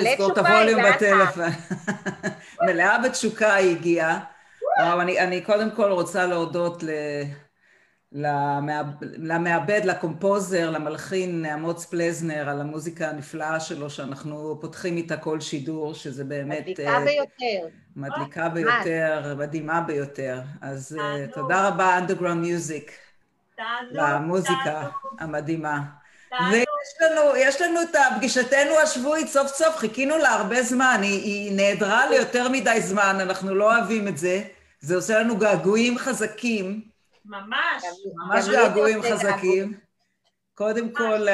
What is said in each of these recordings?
לזכור את הווליום בטלפון. מלאה בתשוקה היא הגיעה. וואו, אני, אני קודם כל רוצה להודות ל... למעבד, לקומפוזר, למלחין אמוץ פלזנר, על המוזיקה הנפלאה שלו שאנחנו פותחים איתה כל שידור, שזה באמת... מדליקה uh, ביותר. מדליקה ביותר, מדהימה ביותר. אז uh, תודה רבה, Underground Music, למוזיקה המדהימה. ויש לנו, יש לנו את פגישתנו השבועית, סוף סוף, חיכינו לה הרבה זמן, היא, היא נעדרה ליותר מדי זמן, אנחנו לא אוהבים את זה, זה עושה לנו געגועים חזקים. ממש. ממש געגועים חזקים. קודם כל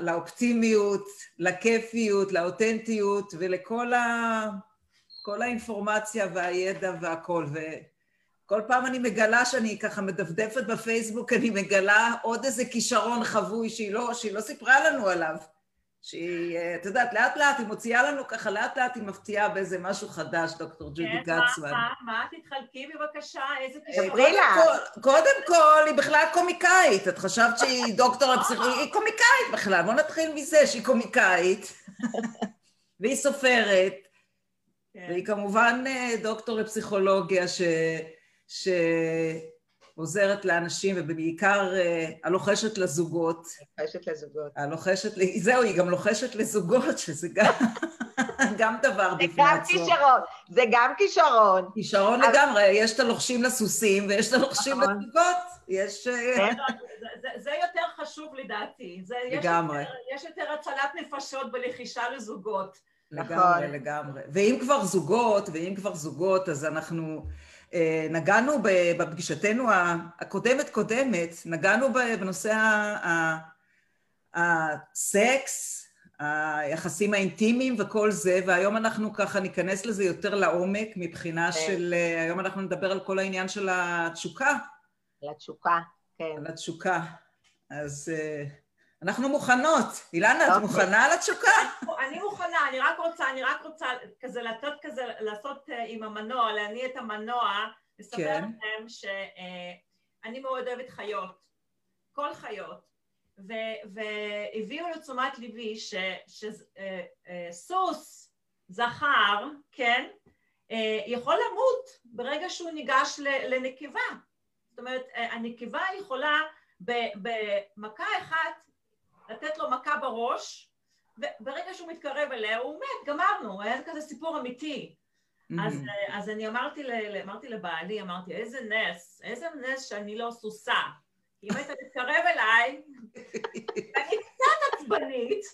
לאופטימיות, לכיפיות, לאותנטיות ולכל ה... האינפורמציה והידע והכל. וכל פעם אני מגלה שאני ככה מדפדפת בפייסבוק, אני מגלה עוד איזה כישרון חבוי שהיא לא, שהיא לא סיפרה לנו עליו. שהיא, אה, את יודעת, לאט לאט היא מוציאה לנו ככה, לאט לאט היא מפתיעה באיזה משהו חדש, דוקטור ג'ודי כן, גצמן. מה, מה, מה? תתחלקי בבקשה, איזה לה. קודם כל, היא בכלל קומיקאית. את חשבת שהיא דוקטור לפסיכולוגיה, היא קומיקאית בכלל. בוא נתחיל מזה שהיא קומיקאית. והיא סופרת. כן. והיא כמובן אה, דוקטור לפסיכולוגיה ש... ש... עוזרת לאנשים, ובעיקר uh, הלוחשת לזוגות. לוחשת לזוגות. הלוחשת, זהו, היא גם לוחשת לזוגות, שזה גם, גם דבר בפני עצמו. זה גם כישרון, זה גם כישרון. כישרון אבל... לגמרי, יש את הלוחשים לסוסים ויש את הלוחשים נכון. לזוגות. יש... אה, כן. זה, זה, זה יותר חשוב לדעתי. זה, לגמרי. יש יותר, יש יותר הצלת נפשות בלחישה לזוגות. לגמרי, נכון. לגמרי. ואם כבר זוגות, ואם כבר זוגות, אז אנחנו... אה, נגענו בפגישתנו הקודמת קודמת, נגענו בנושא הסקס, היחסים האינטימיים וכל זה, והיום אנחנו ככה ניכנס לזה יותר לעומק מבחינה כן. של, אה, היום אנחנו נדבר על כל העניין של התשוקה. על התשוקה, כן. על התשוקה. אז אה, אנחנו מוכנות. אילנה, את. מוכנה על התשוקה? אני מוכנה, אני רק רוצה, אני רק רוצה כזה לתת כזה, לעשות אה, עם המנוע, להניע את המנוע, לספר כן. לכם שאני מאוד אוהבת חיות, כל חיות, והביאו לתשומת ליבי שסוס, אה, אה, זכר, כן, יכול למות ברגע שהוא ניגש לנקבה. זאת אומרת, הנקבה יכולה במכה אחת לתת לו מכה בראש, וברגע שהוא מתקרב אליה הוא מת, גמרנו, היה כזה סיפור אמיתי. Mm-hmm. אז, אז אני אמרתי, ל, אמרתי לבעלי, אמרתי, איזה נס, איזה נס שאני לא סוסה. אם היית מתקרב אליי, אני קצת עצבנית,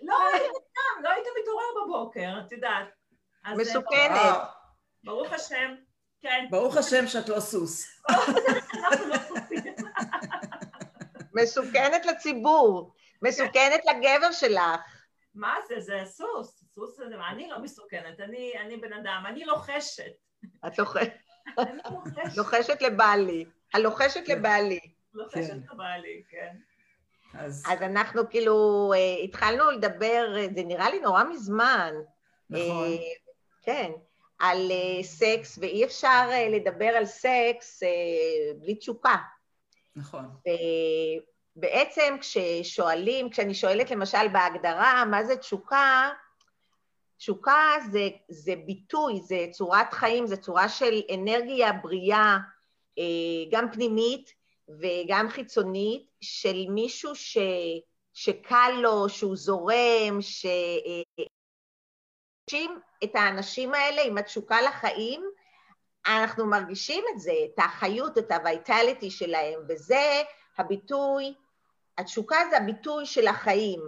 לא היית שם, לא היית מתעורר בבוקר, את יודעת. מסוכנת. ברוך השם, כן. ברוך השם שאת לא סוס. אנחנו לא סוסים. מסוכנת לציבור. מסוכנת לגבר שלך. מה זה? זה סוס. סוס זה... אני לא מסוכנת, אני, אני בן אדם, אני לוחשת. את לוחשת. לוחשת לבעלי. הלוחשת כן. לבעלי. לוחשת כן. לבעלי, כן. אז... אז אנחנו כאילו אה, התחלנו לדבר, אה, זה נראה לי נורא מזמן. נכון. אה, כן, על סקס, ואי אפשר לדבר על סקס בלי תשוקה. נכון. בעצם כששואלים, כשאני שואלת למשל בהגדרה מה זה תשוקה, תשוקה זה, זה ביטוי, זה צורת חיים, זה צורה של אנרגיה בריאה, אה, גם פנימית וגם חיצונית, של מישהו ש, שקל לו, שהוא זורם, ש... את האנשים האלה עם התשוקה לחיים, אנחנו מרגישים את זה, את החיות, את הוויטליטי שלהם, וזה הביטוי התשוקה זה הביטוי של החיים,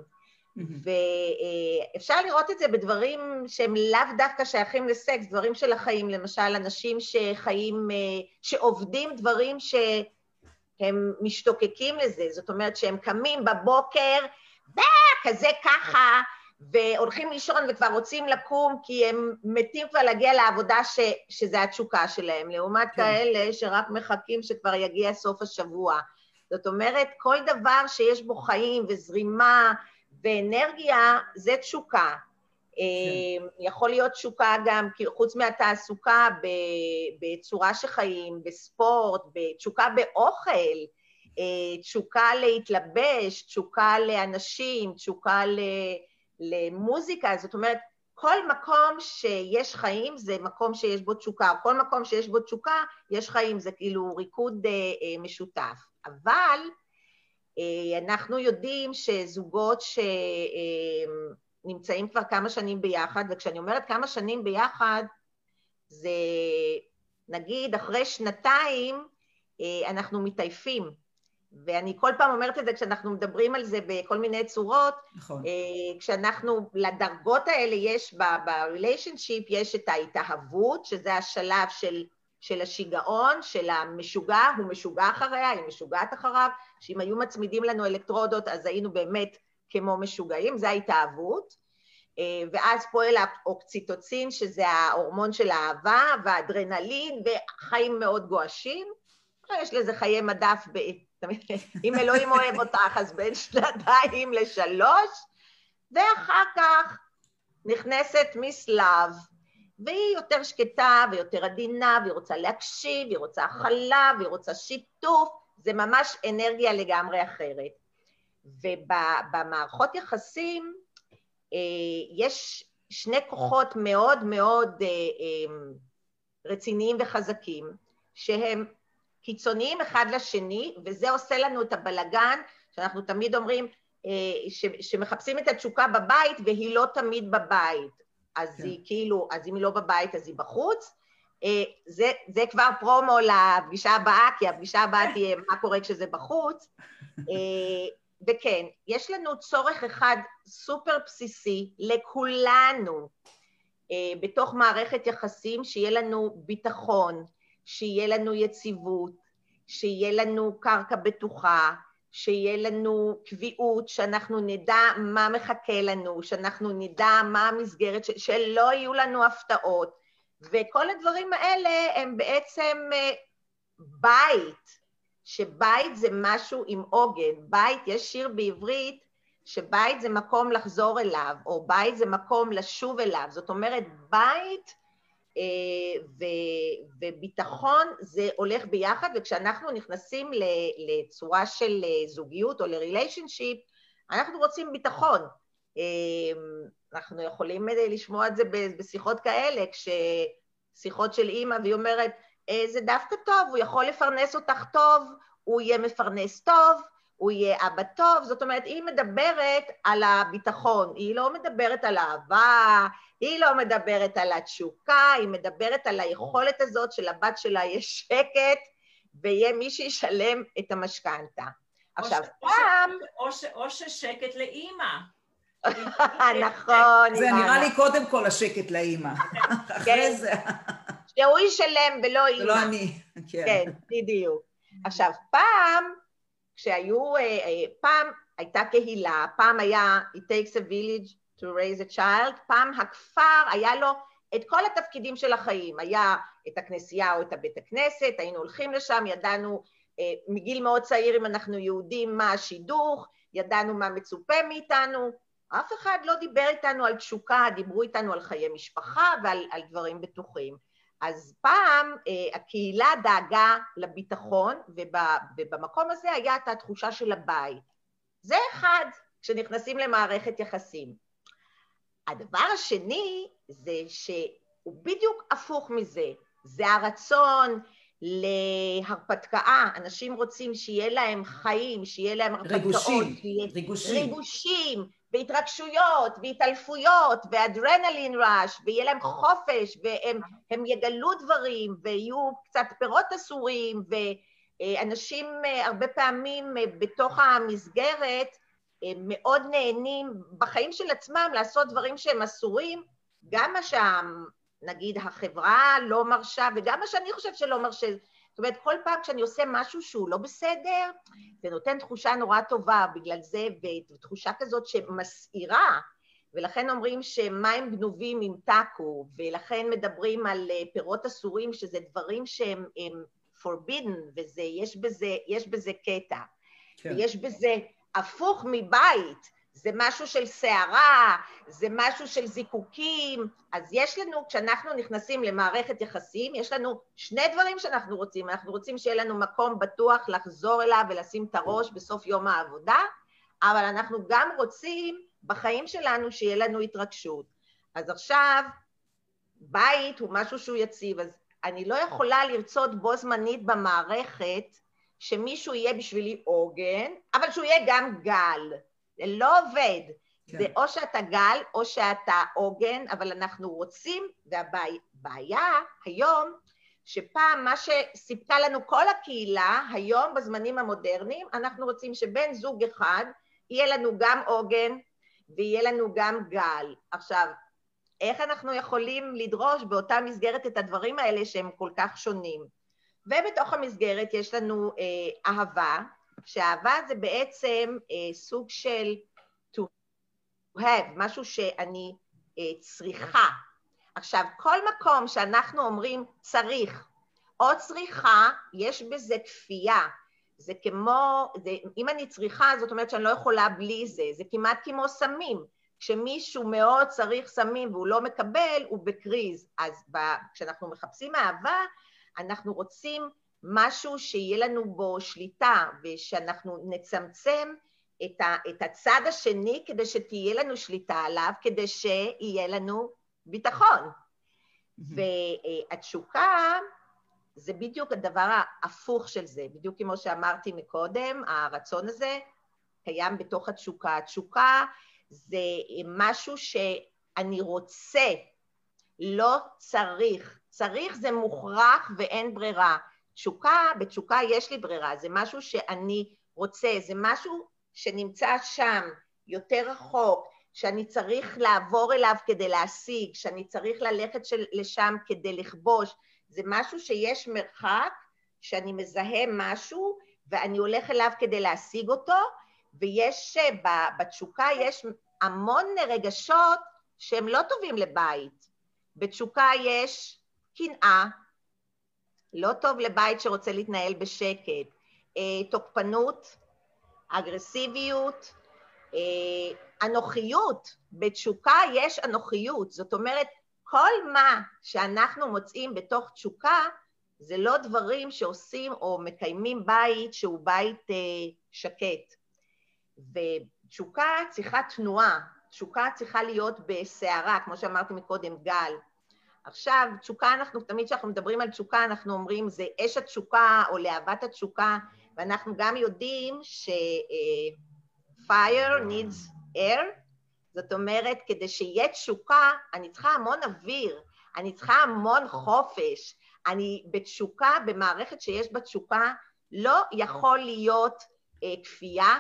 ואפשר לראות את זה בדברים שהם לאו דווקא שייכים לסקס, דברים של החיים, למשל אנשים שחיים, אה, שעובדים דברים שהם משתוקקים לזה, זאת אומרת שהם קמים בבוקר, כזה ככה, והולכים לישון וכבר רוצים לקום כי הם מתים כבר להגיע לעבודה ש, שזה התשוקה שלהם, לעומת כן. כאלה שרק מחכים שכבר יגיע סוף השבוע. זאת אומרת, כל דבר שיש בו חיים וזרימה ואנרגיה, זה תשוקה. כן. יכול להיות תשוקה גם, חוץ מהתעסוקה, בצורה שחיים, בספורט, תשוקה באוכל, אה, תשוקה להתלבש, תשוקה לאנשים, תשוקה למוזיקה, זאת אומרת, כל מקום שיש חיים זה מקום שיש בו תשוקה, כל מקום שיש בו תשוקה יש חיים, זה כאילו ריקוד אה, אה, משותף. אבל אה, אנחנו יודעים שזוגות שנמצאים אה, כבר כמה שנים ביחד, וכשאני אומרת כמה שנים ביחד, זה נגיד אחרי שנתיים אה, אנחנו מתעייפים. ואני כל פעם אומרת את זה כשאנחנו מדברים על זה בכל מיני צורות, נכון. כשאנחנו, לדרגות האלה יש ב-relationship, יש את ההתאהבות, שזה השלב של, של השיגעון, של המשוגע, הוא משוגע אחריה, היא משוגעת אחריו, שאם היו מצמידים לנו אלקטרודות אז היינו באמת כמו משוגעים, זה ההתאהבות. אה, ואז פועל האוקציטוצין, שזה ההורמון של האהבה, והאדרנלין, וחיים מאוד גועשים. יש לזה חיי מדף אם אלוהים אוהב אותך, אז בין שנתיים לשלוש, ואחר כך נכנסת מיס לאב, והיא יותר שקטה ויותר עדינה, והיא רוצה להקשיב, היא רוצה הכלה, והיא רוצה שיתוף, זה ממש אנרגיה לגמרי אחרת. ובמערכות יחסים אה, יש שני כוחות מאוד מאוד אה, אה, רציניים וחזקים, שהם קיצוניים אחד לשני, וזה עושה לנו את הבלגן, שאנחנו תמיד אומרים, ש, שמחפשים את התשוקה בבית והיא לא תמיד בבית. אז כן. היא כאילו, אז אם היא לא בבית אז היא בחוץ. אה, זה, זה כבר פרומו לפגישה הבאה, כי הפגישה הבאה תהיה מה קורה כשזה בחוץ. אה, וכן, יש לנו צורך אחד סופר בסיסי לכולנו בתוך מערכת יחסים, שיהיה לנו ביטחון, שיהיה לנו יציבות, שיהיה לנו קרקע בטוחה, שיהיה לנו קביעות, שאנחנו נדע מה מחכה לנו, שאנחנו נדע מה המסגרת, ש- שלא יהיו לנו הפתעות. וכל הדברים האלה הם בעצם אה, בית, שבית זה משהו עם עוגן. בית, יש שיר בעברית שבית זה מקום לחזור אליו, או בית זה מקום לשוב אליו. זאת אומרת, בית אה, וביטחון זה הולך ביחד, וכשאנחנו נכנסים לצורה של אה, זוגיות או לריליישנשיפ, אנחנו רוצים ביטחון. אה, אנחנו יכולים לשמוע את זה בשיחות כאלה, כששיחות של אימא, והיא אומרת, זה דווקא טוב, הוא יכול לפרנס אותך טוב, הוא יהיה מפרנס טוב, הוא יהיה אבא טוב, זאת אומרת, היא מדברת על הביטחון, היא לא מדברת על אהבה, היא לא מדברת על התשוקה, היא מדברת על היכולת הזאת שלבת שלה יש שקט ויהיה מי שישלם את המשכנתה. עכשיו, פעם... או ששקט לאימא. נכון. זה נראה לי קודם כל השקט לאימא. אחרי כן. זה... שהוא ישלם ולא אימא. לא אני, כן. כן, בדיוק. עכשיו, פעם, כשהיו, אה, אה, פעם הייתה קהילה, פעם היה It takes a village to raise a child, פעם הכפר היה לו את כל התפקידים של החיים, היה את הכנסייה או את הבית הכנסת, היינו הולכים לשם, ידענו אה, מגיל מאוד צעיר אם אנחנו יהודים מה השידוך, ידענו מה מצופה מאיתנו, אף אחד לא דיבר איתנו על תשוקה, דיברו איתנו על חיי משפחה ועל על דברים בטוחים. אז פעם אה, הקהילה דאגה לביטחון, ובמקום הזה היה את התחושה של הבית. זה אחד, כשנכנסים למערכת יחסים. הדבר השני זה שהוא בדיוק הפוך מזה, זה הרצון להרפתקה, אנשים רוצים שיהיה להם חיים, שיהיה להם הרפתקאות, ריגושים, שיהיה ריגושים, ריגושים והתרגשויות והתעלפויות ואדרנלין ראש ויהיה להם חופש והם יגלו דברים ויהיו קצת פירות אסורים ואנשים אה, הרבה פעמים אה, בתוך המסגרת מאוד נהנים בחיים של עצמם לעשות דברים שהם אסורים, גם מה שנגיד החברה לא מרשה וגם מה שאני חושבת שלא מרשה. זאת אומרת, כל פעם כשאני עושה משהו שהוא לא בסדר, זה נותן תחושה נורא טובה בגלל זה, ותחושה כזאת שמסעירה, ולכן אומרים שמים גנובים ימתקו, ולכן מדברים על אה, פירות אסורים, שזה דברים שהם forbidden, ויש בזה, בזה קטע. כן. ויש בזה הפוך מבית, זה משהו של סערה, זה משהו של זיקוקים, אז יש לנו, כשאנחנו נכנסים למערכת יחסים, יש לנו שני דברים שאנחנו רוצים, אנחנו רוצים שיהיה לנו מקום בטוח לחזור אליו ולשים את הראש בסוף יום העבודה, אבל אנחנו גם רוצים בחיים שלנו שיהיה לנו התרגשות. אז עכשיו, בית הוא משהו שהוא יציב, אז אני לא יכולה לרצות בו זמנית במערכת שמישהו יהיה בשבילי עוגן, אבל שהוא יהיה גם גל. זה לא עובד. כן. זה או שאתה גל או שאתה עוגן, אבל אנחנו רוצים, והבעיה היום, שפעם מה שסיפקה לנו כל הקהילה, היום בזמנים המודרניים, אנחנו רוצים שבן זוג אחד יהיה לנו גם עוגן ויהיה לנו גם גל. עכשיו, איך אנחנו יכולים לדרוש באותה מסגרת את הדברים האלה שהם כל כך שונים? ובתוך המסגרת יש לנו אה, אהבה, שאהבה זה בעצם אה, סוג של to have, משהו שאני אה, צריכה. עכשיו, כל מקום שאנחנו אומרים צריך או צריכה, יש בזה כפייה. זה כמו, זה, אם אני צריכה, זאת אומרת שאני לא יכולה בלי זה, זה כמעט כמו סמים. כשמישהו מאוד צריך סמים והוא לא מקבל, הוא בקריז. אז ב, כשאנחנו מחפשים אהבה, אנחנו רוצים משהו שיהיה לנו בו שליטה ושאנחנו נצמצם את, ה, את הצד השני כדי שתהיה לנו שליטה עליו, כדי שיהיה לנו ביטחון. והתשוקה זה בדיוק הדבר ההפוך של זה, בדיוק כמו שאמרתי מקודם, הרצון הזה קיים בתוך התשוקה. התשוקה זה משהו שאני רוצה, לא צריך. צריך זה מוכרח ואין ברירה. תשוקה, בתשוקה יש לי ברירה, זה משהו שאני רוצה, זה משהו שנמצא שם, יותר רחוק, שאני צריך לעבור אליו כדי להשיג, שאני צריך ללכת של, לשם כדי לכבוש, זה משהו שיש מרחק, שאני מזהה משהו ואני הולך אליו כדי להשיג אותו, ויש, אה, בתשוקה יש המון רגשות שהם לא טובים לבית. בתשוקה יש קנאה, לא טוב לבית שרוצה להתנהל בשקט, אה, תוקפנות, אגרסיביות, אה, אנוכיות, בתשוקה יש אנוכיות, זאת אומרת כל מה שאנחנו מוצאים בתוך תשוקה זה לא דברים שעושים או מקיימים בית שהוא בית אה, שקט. ותשוקה צריכה תנועה, תשוקה צריכה להיות בסערה, כמו שאמרתי מקודם, גל. עכשיו, תשוקה, אנחנו, תמיד כשאנחנו מדברים על תשוקה, אנחנו אומרים זה אש התשוקה או להבת התשוקה, ואנחנו גם יודעים ש- uh, fire needs air, זאת אומרת, כדי שיהיה תשוקה, אני צריכה המון אוויר, אני צריכה המון חופש. אני בתשוקה, במערכת שיש בה תשוקה, לא יכול להיות אה, כפייה,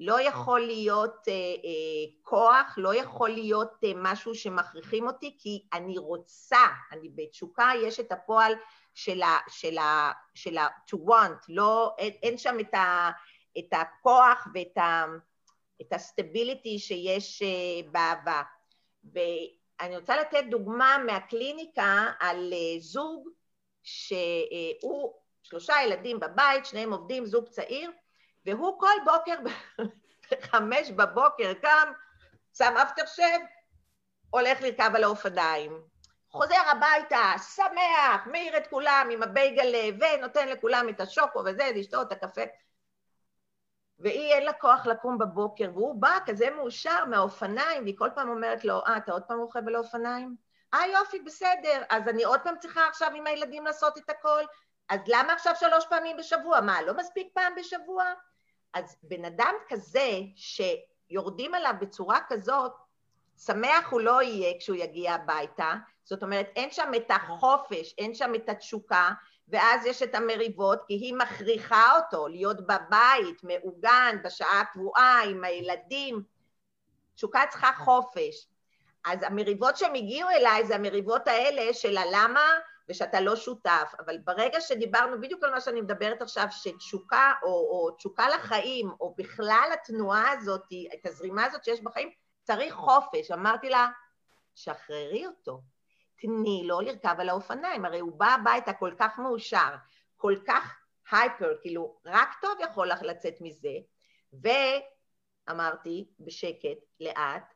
לא יכול להיות אה, אה, כוח, לא יכול להיות אה, משהו שמכריחים אותי, כי אני רוצה, אני בתשוקה, יש את הפועל של ה... של ה... של ה... to want, לא, אין, אין שם את, ה, את הכוח ואת ה... את הסטביליטי שיש אה, באהבה. ואני רוצה לתת דוגמה מהקליניקה על אה, זוג שהוא שלושה ילדים בבית, שניהם עובדים, זוג צעיר, והוא כל בוקר בחמש בבוקר קם, שם אפטר שב, הולך לרכב על האופניים. חוזר הביתה, שמח, מעיר את כולם עם הבייגל ונותן לכולם את השוקו וזה, לשתות את הקפה. והיא אין לה כוח לקום בבוקר, והוא בא כזה מאושר מהאופניים, והיא כל פעם אומרת לו, אה, אתה עוד פעם רוכב על האופניים? אה, יופי, בסדר, אז אני עוד פעם צריכה עכשיו עם הילדים לעשות את הכל? אז למה עכשיו שלוש פעמים בשבוע? מה, לא מספיק פעם בשבוע? אז בן אדם כזה, שיורדים עליו בצורה כזאת, שמח הוא לא יהיה כשהוא יגיע הביתה, זאת אומרת, אין שם את החופש, אין שם את התשוקה, ואז יש את המריבות, כי היא מכריחה אותו להיות בבית, מעוגן, בשעה הקבועה, עם הילדים. תשוקה צריכה חופש. אז המריבות שהם הגיעו אליי זה המריבות האלה של הלמה ושאתה לא שותף. אבל ברגע שדיברנו בדיוק על מה שאני מדברת עכשיו, שתשוקה או, או תשוקה לחיים, או בכלל התנועה הזאת, את הזרימה הזאת שיש בחיים, צריך חופש. אמרתי לה, שחררי אותו. תני לו לרכב על האופניים, הרי הוא בא הביתה כל כך מאושר, כל כך הייפר, כאילו רק טוב יכול לך לצאת מזה, ואמרתי בשקט, לאט,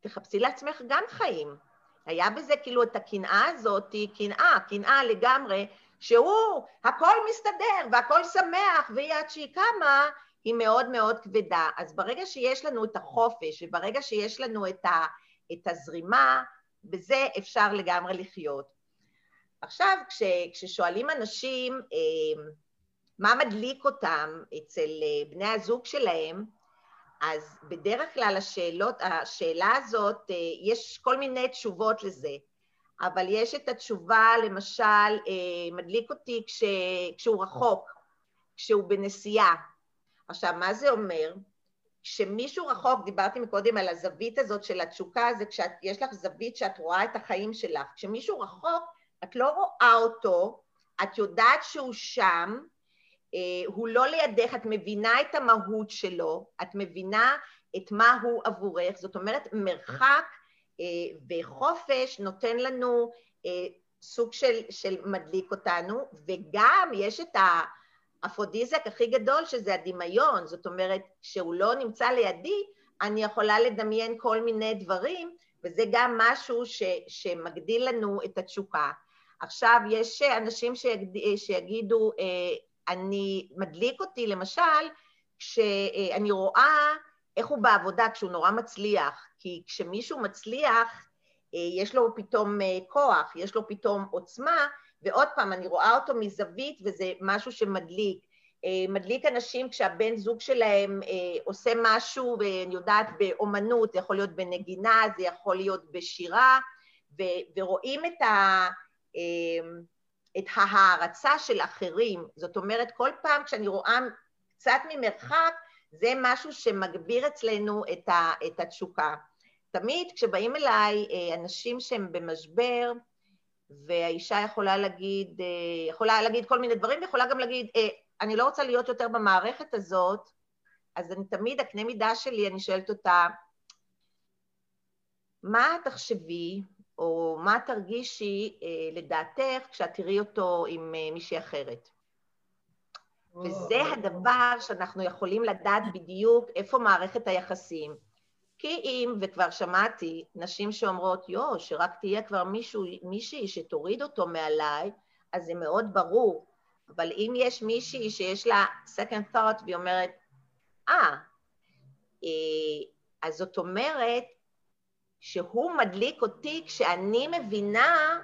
תחפשי לעצמך גם חיים. היה בזה כאילו את הקנאה הזאת, קנאה, קנאה לגמרי, שהוא, הכל מסתדר והכל שמח, והיא עד שהיא קמה, היא מאוד מאוד כבדה. אז ברגע שיש לנו את החופש וברגע שיש לנו את, ה, את הזרימה, בזה אפשר לגמרי לחיות. עכשיו, כש, כששואלים אנשים אה, מה מדליק אותם אצל אה, בני הזוג שלהם, אז בדרך כלל השאלות, השאלה הזאת, אה, יש כל מיני תשובות לזה, אבל יש את התשובה, למשל, מדליק אותי כש, כשהוא רחוק, כשהוא בנסיעה. עכשיו, מה זה אומר? כשמישהו רחוק, דיברתי מקודם על הזווית הזאת של התשוקה, זה כשיש לך זווית שאת רואה את החיים שלך. כשמישהו רחוק, את לא רואה אותו, את יודעת שהוא שם, אה, הוא לא לידך, את מבינה את המהות שלו, את מבינה את מה הוא עבורך, זאת אומרת מרחק אה, וחופש נותן לנו אה, סוג של, של מדליק אותנו, וגם יש את האפרודיזק הכי גדול שזה הדמיון, זאת אומרת, כשהוא לא נמצא לידי, אני יכולה לדמיין כל מיני דברים, וזה גם משהו ש, שמגדיל לנו את התשוקה. עכשיו, יש אנשים שיגיד, שיגידו, אני, מדליק אותי למשל, כשאני רואה איך הוא בעבודה, כשהוא נורא מצליח, כי כשמישהו מצליח, יש לו פתאום כוח, יש לו פתאום עוצמה, ועוד פעם, אני רואה אותו מזווית וזה משהו שמדליק. מדליק אנשים כשהבן זוג שלהם עושה משהו, ואני יודעת, באומנות, זה יכול להיות בנגינה, זה יכול להיות בשירה, ורואים את ה... את ההערצה של אחרים. זאת אומרת, כל פעם כשאני רואה קצת ממרחק, זה משהו שמגביר אצלנו את, ה, את התשוקה. תמיד כשבאים אליי אה, אנשים שהם במשבר, והאישה יכולה להגיד, אה, יכולה להגיד כל מיני דברים, ויכולה גם להגיד, אה, אני לא רוצה להיות יותר במערכת הזאת, אז אני תמיד, הקנה מידה שלי, אני שואלת אותה, מה תחשבי או מה תרגישי אה, לדעתך כשאת תראי אותו עם אה, מישהי אחרת. וזה הדבר שאנחנו יכולים לדעת בדיוק איפה מערכת היחסים. כי אם, וכבר שמעתי, נשים שאומרות, יו, שרק תהיה כבר מישהו, מישהי שתוריד אותו מעליי, אז זה מאוד ברור. אבל אם יש מישהי שיש לה second thought והיא אומרת, אה, ah, אז זאת אומרת, שהוא מדליק אותי כשאני מבינה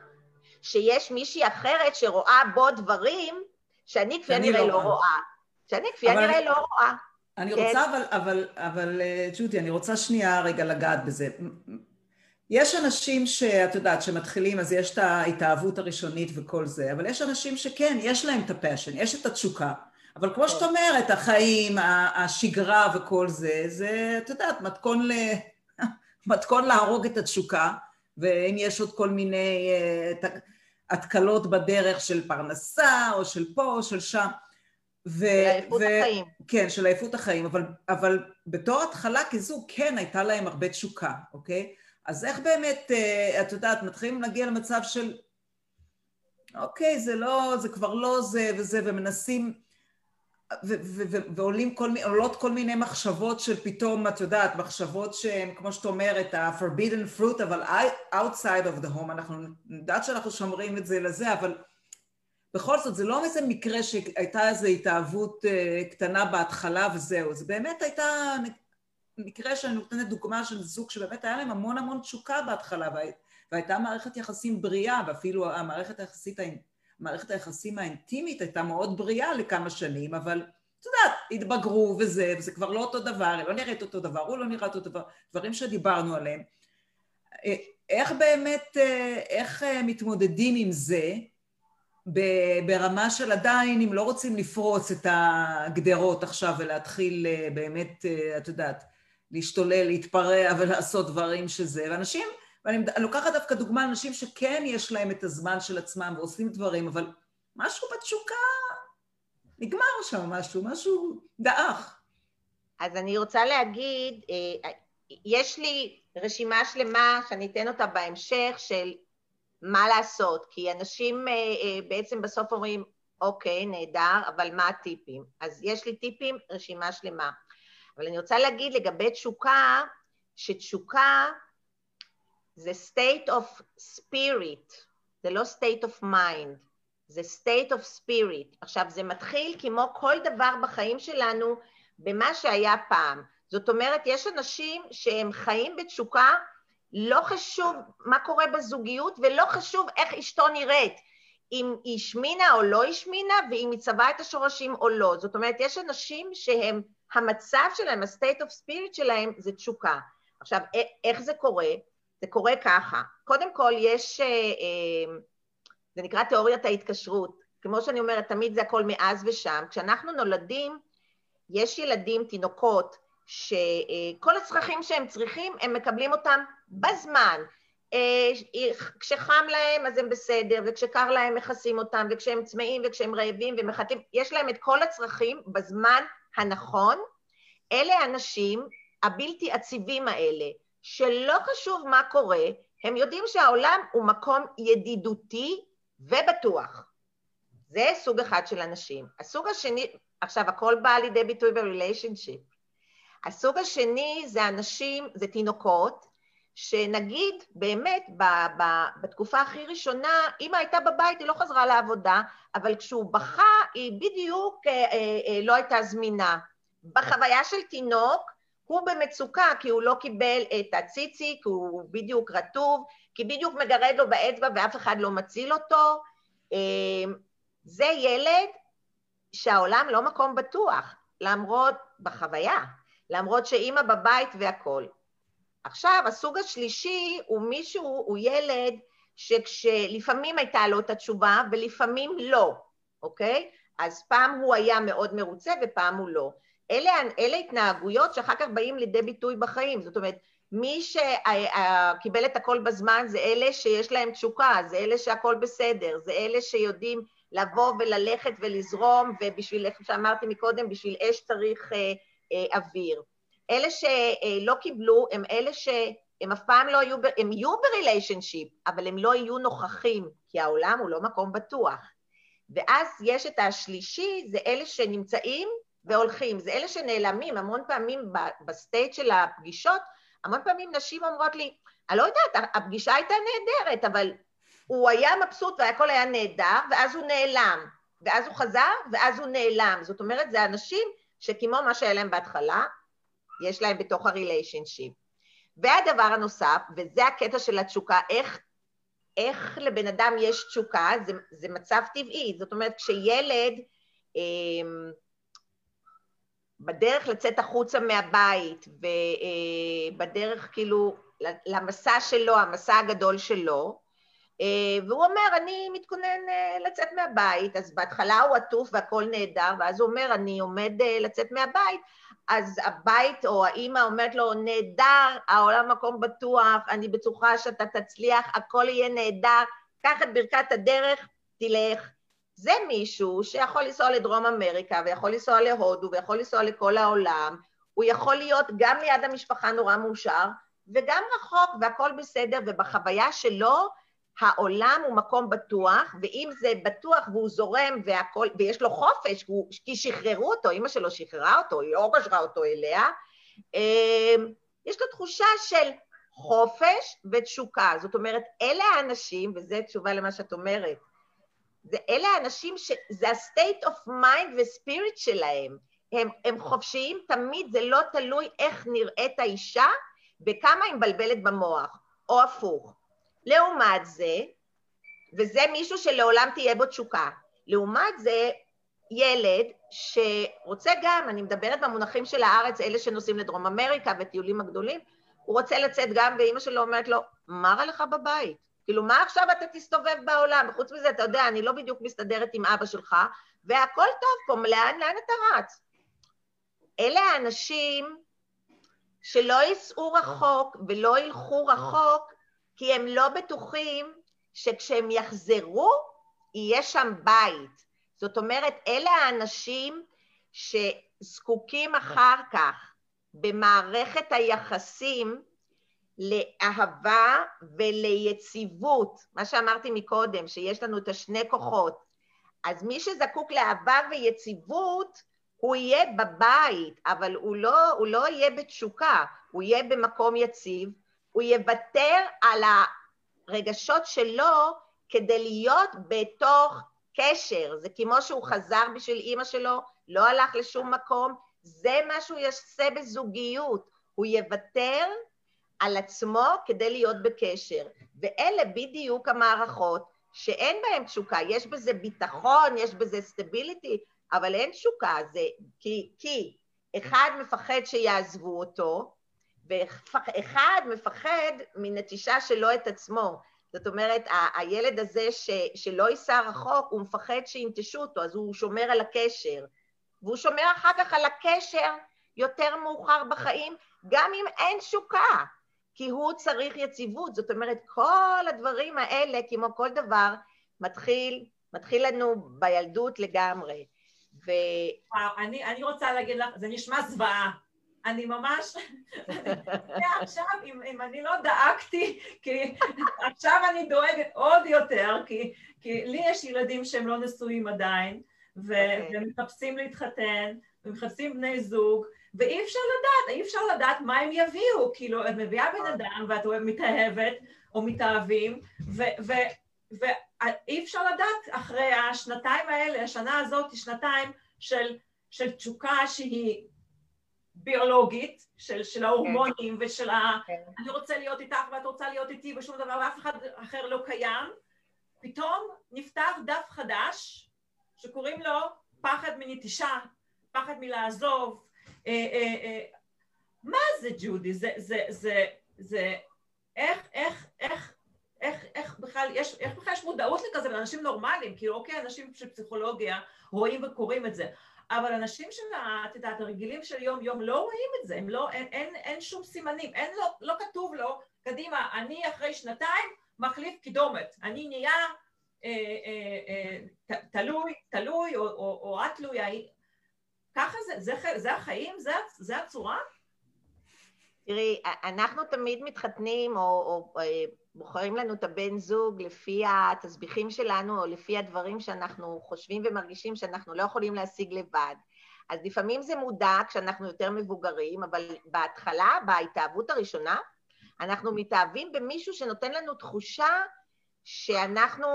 שיש מישהי אחרת שרואה בו דברים שאני כפי הנראה לא, לא רואה. שאני כפי הנראה לא רואה. אני כן. רוצה, אבל, אבל, אבל אה, ג'ודי, אני רוצה שנייה רגע לגעת בזה. יש אנשים שאת יודעת, שמתחילים, אז יש את ההתאהבות הראשונית וכל זה, אבל יש אנשים שכן, יש להם את הפאשן, יש את התשוקה. אבל כמו שאת כן. אומרת, החיים, השגרה וכל זה, זה, את יודעת, מתכון ל... מתכון להרוג את התשוקה, ואם יש עוד כל מיני uh, התקלות בדרך של פרנסה, או של פה, או של שם. ו- של עייפות ו- החיים. כן, של עייפות החיים, אבל, אבל בתור התחלה כזו, כן, הייתה להם הרבה תשוקה, אוקיי? אז איך באמת, uh, את יודעת, מתחילים להגיע למצב של, אוקיי, זה לא, זה כבר לא זה וזה, ומנסים ועולים כל מיני, עולות כל מיני מחשבות של פתאום, את יודעת, מחשבות שהן, כמו שאת אומרת, ה-forbidden fruit, אבל outside of the home, אנחנו יודעת שאנחנו שומרים את זה לזה, אבל בכל זאת, זה לא איזה מקרה שהייתה איזו התאהבות אה, קטנה בהתחלה וזהו, זה באמת הייתה מקרה שאני נותנת דוגמה של זוג שבאמת היה להם המון המון תשוקה בהתחלה, והייתה מערכת יחסים בריאה, ואפילו המערכת היחסית מערכת היחסים האינטימית הייתה מאוד בריאה לכמה שנים, אבל את יודעת, התבגרו וזה, וזה כבר לא אותו דבר, היא לא נראית אותו דבר, הוא לא נראה אותו דבר, דברים שדיברנו עליהם. אה, איך באמת, אה, איך אה, מתמודדים עם זה ברמה של עדיין, אם לא רוצים לפרוץ את הגדרות עכשיו ולהתחיל באמת, את יודעת, להשתולל, להתפרע ולעשות דברים שזה, ואנשים ואני לוקחת דווקא דוגמה אנשים שכן יש להם את הזמן של עצמם ועושים דברים, אבל משהו בתשוקה נגמר שם משהו, משהו דעך. אז אני רוצה להגיד, אה, יש לי רשימה שלמה שאני אתן אותה בהמשך של מה לעשות, כי אנשים אה, אה, בעצם בסוף אומרים, אוקיי, נהדר, אבל מה הטיפים? אז יש לי טיפים, רשימה שלמה. אבל אני רוצה להגיד לגבי תשוקה, שתשוקה זה state of spirit, זה לא state of mind, זה state of spirit. עכשיו, זה מתחיל כמו כל דבר בחיים שלנו במה שהיה פעם. זאת אומרת, יש אנשים שהם חיים בתשוקה, לא חשוב מה קורה בזוגיות ולא חשוב איך אשתו נראית, אם היא השמינה או לא השמינה ואם היא צבעה את השורשים או לא. זאת אומרת, יש אנשים שהם, המצב שלהם, ה-state of spirit שלהם זה תשוקה. עכשיו, איך זה קורה? זה קורה ככה, קודם כל יש, אה, אה, זה נקרא תיאוריית ההתקשרות, כמו שאני אומרת, תמיד זה הכל מאז ושם, כשאנחנו נולדים, יש ילדים, תינוקות, שכל הצרכים שהם צריכים, הם מקבלים אותם בזמן. אה, כשחם להם אז הם בסדר, וכשקר להם מכסים אותם, וכשהם צמאים וכשהם רעבים ומחטאים, יש להם את כל הצרכים בזמן הנכון. אלה האנשים הבלתי עציבים האלה, שלא חשוב מה קורה, הם יודעים שהעולם הוא מקום ידידותי ובטוח. זה סוג אחד של אנשים. הסוג השני, עכשיו הכל בא לידי ביטוי בריליישנשיפ. הסוג השני זה אנשים, זה תינוקות, שנגיד באמת ב, ב, בתקופה הכי ראשונה, אמא הייתה בבית, היא לא חזרה לעבודה, אבל כשהוא בכה היא בדיוק אה, אה, אה, לא הייתה זמינה. בחוויה של תינוק, הוא במצוקה כי הוא לא קיבל את הציצי, כי הוא בדיוק רטוב, כי בדיוק מגרד לו באצבע ואף אחד לא מציל אותו. אמ, זה ילד שהעולם לא מקום בטוח, למרות, בחוויה, למרות שאימא בבית והכול. עכשיו, הסוג השלישי הוא מישהו, הוא ילד שכשלפעמים הייתה לו את התשובה ולפעמים לא, אוקיי? אז פעם הוא היה מאוד מרוצה ופעם הוא לא. אלה, אלה התנהגויות שאחר כך באים לידי ביטוי בחיים, זאת אומרת, מי שקיבל את הכל בזמן זה אלה שיש להם תשוקה, זה אלה שהכל בסדר, זה אלה שיודעים לבוא וללכת ולזרום, ובשביל, איך שאמרתי מקודם, בשביל אש צריך אה, אה, אוויר. אלה שלא קיבלו הם אלה שהם אף פעם לא יהיו, הם יהיו ב relationship, אבל הם לא יהיו נוכחים, כי העולם הוא לא מקום בטוח. ואז יש את השלישי, זה אלה שנמצאים והולכים. זה אלה שנעלמים, המון פעמים ב state של הפגישות, המון פעמים נשים אומרות לי, אני לא יודעת, הפגישה הייתה נהדרת, אבל הוא היה מבסוט והכל היה נהדר, ואז הוא נעלם, ואז הוא חזר, ואז הוא נעלם. זאת אומרת, זה אנשים שכמו מה שהיה להם בהתחלה, יש להם בתוך הריליישנשיפ. והדבר הנוסף, וזה הקטע של התשוקה, איך, איך לבן אדם יש תשוקה, זה, זה מצב טבעי. זאת אומרת, כשילד, אה, בדרך לצאת החוצה מהבית, ובדרך כאילו למסע שלו, המסע הגדול שלו, והוא אומר, אני מתכונן אה, לצאת מהבית, אז בהתחלה הוא עטוף והכל נהדר, ואז הוא אומר, אני עומד אה, לצאת מהבית, אז הבית או האימא אומרת לו, נהדר, העולם מקום בטוח, אני בטוחה שאתה תצליח, הכל יהיה נהדר, קח את ברכת הדרך, תלך. זה מישהו שיכול לנסוע לדרום אמריקה, ויכול לנסוע להודו, ויכול לנסוע לכל העולם, הוא יכול להיות גם ליד המשפחה נורא מאושר, וגם רחוק, והכל בסדר, ובחוויה שלו, העולם הוא מקום בטוח, ואם זה בטוח והוא זורם והכל, ויש לו חופש, כי שחררו אותו, אימא שלו שחררה אותו, היא לא קשרה אותו אליה, אמ, יש לו תחושה של חופש ותשוקה. זאת אומרת, אלה האנשים, וזו תשובה למה שאת אומרת, זה אלה האנשים שזה ה-state of mind ו-spirit שלהם. הם, הם חופשיים תמיד, זה לא תלוי איך נראית האישה וכמה היא מבלבלת במוח, או הפוך. לעומת זה, וזה מישהו שלעולם תהיה בו תשוקה, לעומת זה ילד שרוצה גם, אני מדברת במונחים של הארץ, אלה שנוסעים לדרום אמריקה וטיולים הגדולים, הוא רוצה לצאת גם, ואימא שלו אומרת לו, מה רע לך בבית? כאילו, מה עכשיו אתה תסתובב בעולם? וחוץ מזה, אתה יודע, אני לא בדיוק מסתדרת עם אבא שלך, והכל טוב פה, לאן, לאן אתה רץ? אלה האנשים שלא ייסעו רחוק ולא ילכו רחוק, כי הם לא בטוחים שכשהם יחזרו, יהיה שם בית. זאת אומרת, אלה האנשים שזקוקים אחר כך במערכת היחסים לאהבה וליציבות, מה שאמרתי מקודם, שיש לנו את השני כוחות. אז מי שזקוק לאהבה ויציבות, הוא יהיה בבית, אבל הוא לא, הוא לא יהיה בתשוקה, הוא יהיה במקום יציב, הוא יוותר על הרגשות שלו כדי להיות בתוך קשר. זה כמו שהוא חזר בשביל אימא שלו, לא הלך לשום מקום, זה מה שהוא יעשה בזוגיות, הוא יוותר על עצמו כדי להיות בקשר. ואלה בדיוק המערכות שאין בהן תשוקה, יש בזה ביטחון, יש בזה סטביליטי, אבל אין תשוקה, זה כי, כי אחד מפחד שיעזבו אותו, ואחד מפחד מנטישה שלו את עצמו. זאת אומרת, ה- הילד הזה ש, שלא ייסע רחוק, הוא מפחד שינטשו אותו, אז הוא שומר על הקשר. והוא שומר אחר כך על הקשר יותר מאוחר בחיים, גם אם אין תשוקה, כי הוא צריך יציבות. זאת אומרת, כל הדברים האלה, כמו כל דבר, מתחיל, מתחיל לנו בילדות לגמרי. ו... וואו, אני, אני רוצה להגיד לך, זה נשמע זוועה. אני ממש, עכשיו, אם, אם אני לא דאגתי, כי עכשיו אני דואגת עוד יותר, כי, כי לי יש ילדים שהם לא נשואים עדיין, ו, okay. אוקיי. ומחפשים להתחתן, ומחפשים בני זוג, ואי אפשר לדעת, אי אפשר לדעת מה הם יביאו, כאילו, את מביאה בן נכון. אדם ואת מתאהבת או מתאהבים, ואי אפשר לדעת אחרי השנתיים האלה, השנה הזאת היא שנתיים של, של תשוקה שהיא ביולוגית, של, של ההורמונים כן. ושל ה... כן. אני רוצה להיות איתך ואת רוצה להיות איתי ושום דבר ואף אחד אחר לא קיים, פתאום נפתח דף חדש שקוראים לו פחד מנטישה, פחד מלעזוב. אה, אה, אה, מה זה ג'ודי? זה, זה, זה, זה, איך, איך, איך, איך, איך בכלל יש, איך בכלל יש מודעות לכזה לאנשים נורמליים, כאילו אוקיי, אנשים של פסיכולוגיה רואים וקוראים את זה, אבל אנשים של, את יודעת, הרגילים של יום יום לא רואים את זה, הם לא, אין, אין, אין שום סימנים, אין לו, לא כתוב לו, קדימה, אני אחרי שנתיים מחליף קידומת, אני נהיה אה, אה, אה, תלוי, תלוי, או, או, או את תלויה, ככה זה, זה, זה החיים? זה, זה הצורה? תראי, אנחנו תמיד מתחתנים או, או, או אה, בוחרים לנו את הבן זוג לפי התסביכים שלנו או לפי הדברים שאנחנו חושבים ומרגישים שאנחנו לא יכולים להשיג לבד. אז לפעמים זה מודע כשאנחנו יותר מבוגרים, אבל בהתחלה, בהתאהבות הראשונה, אנחנו מתאהבים במישהו שנותן לנו תחושה שאנחנו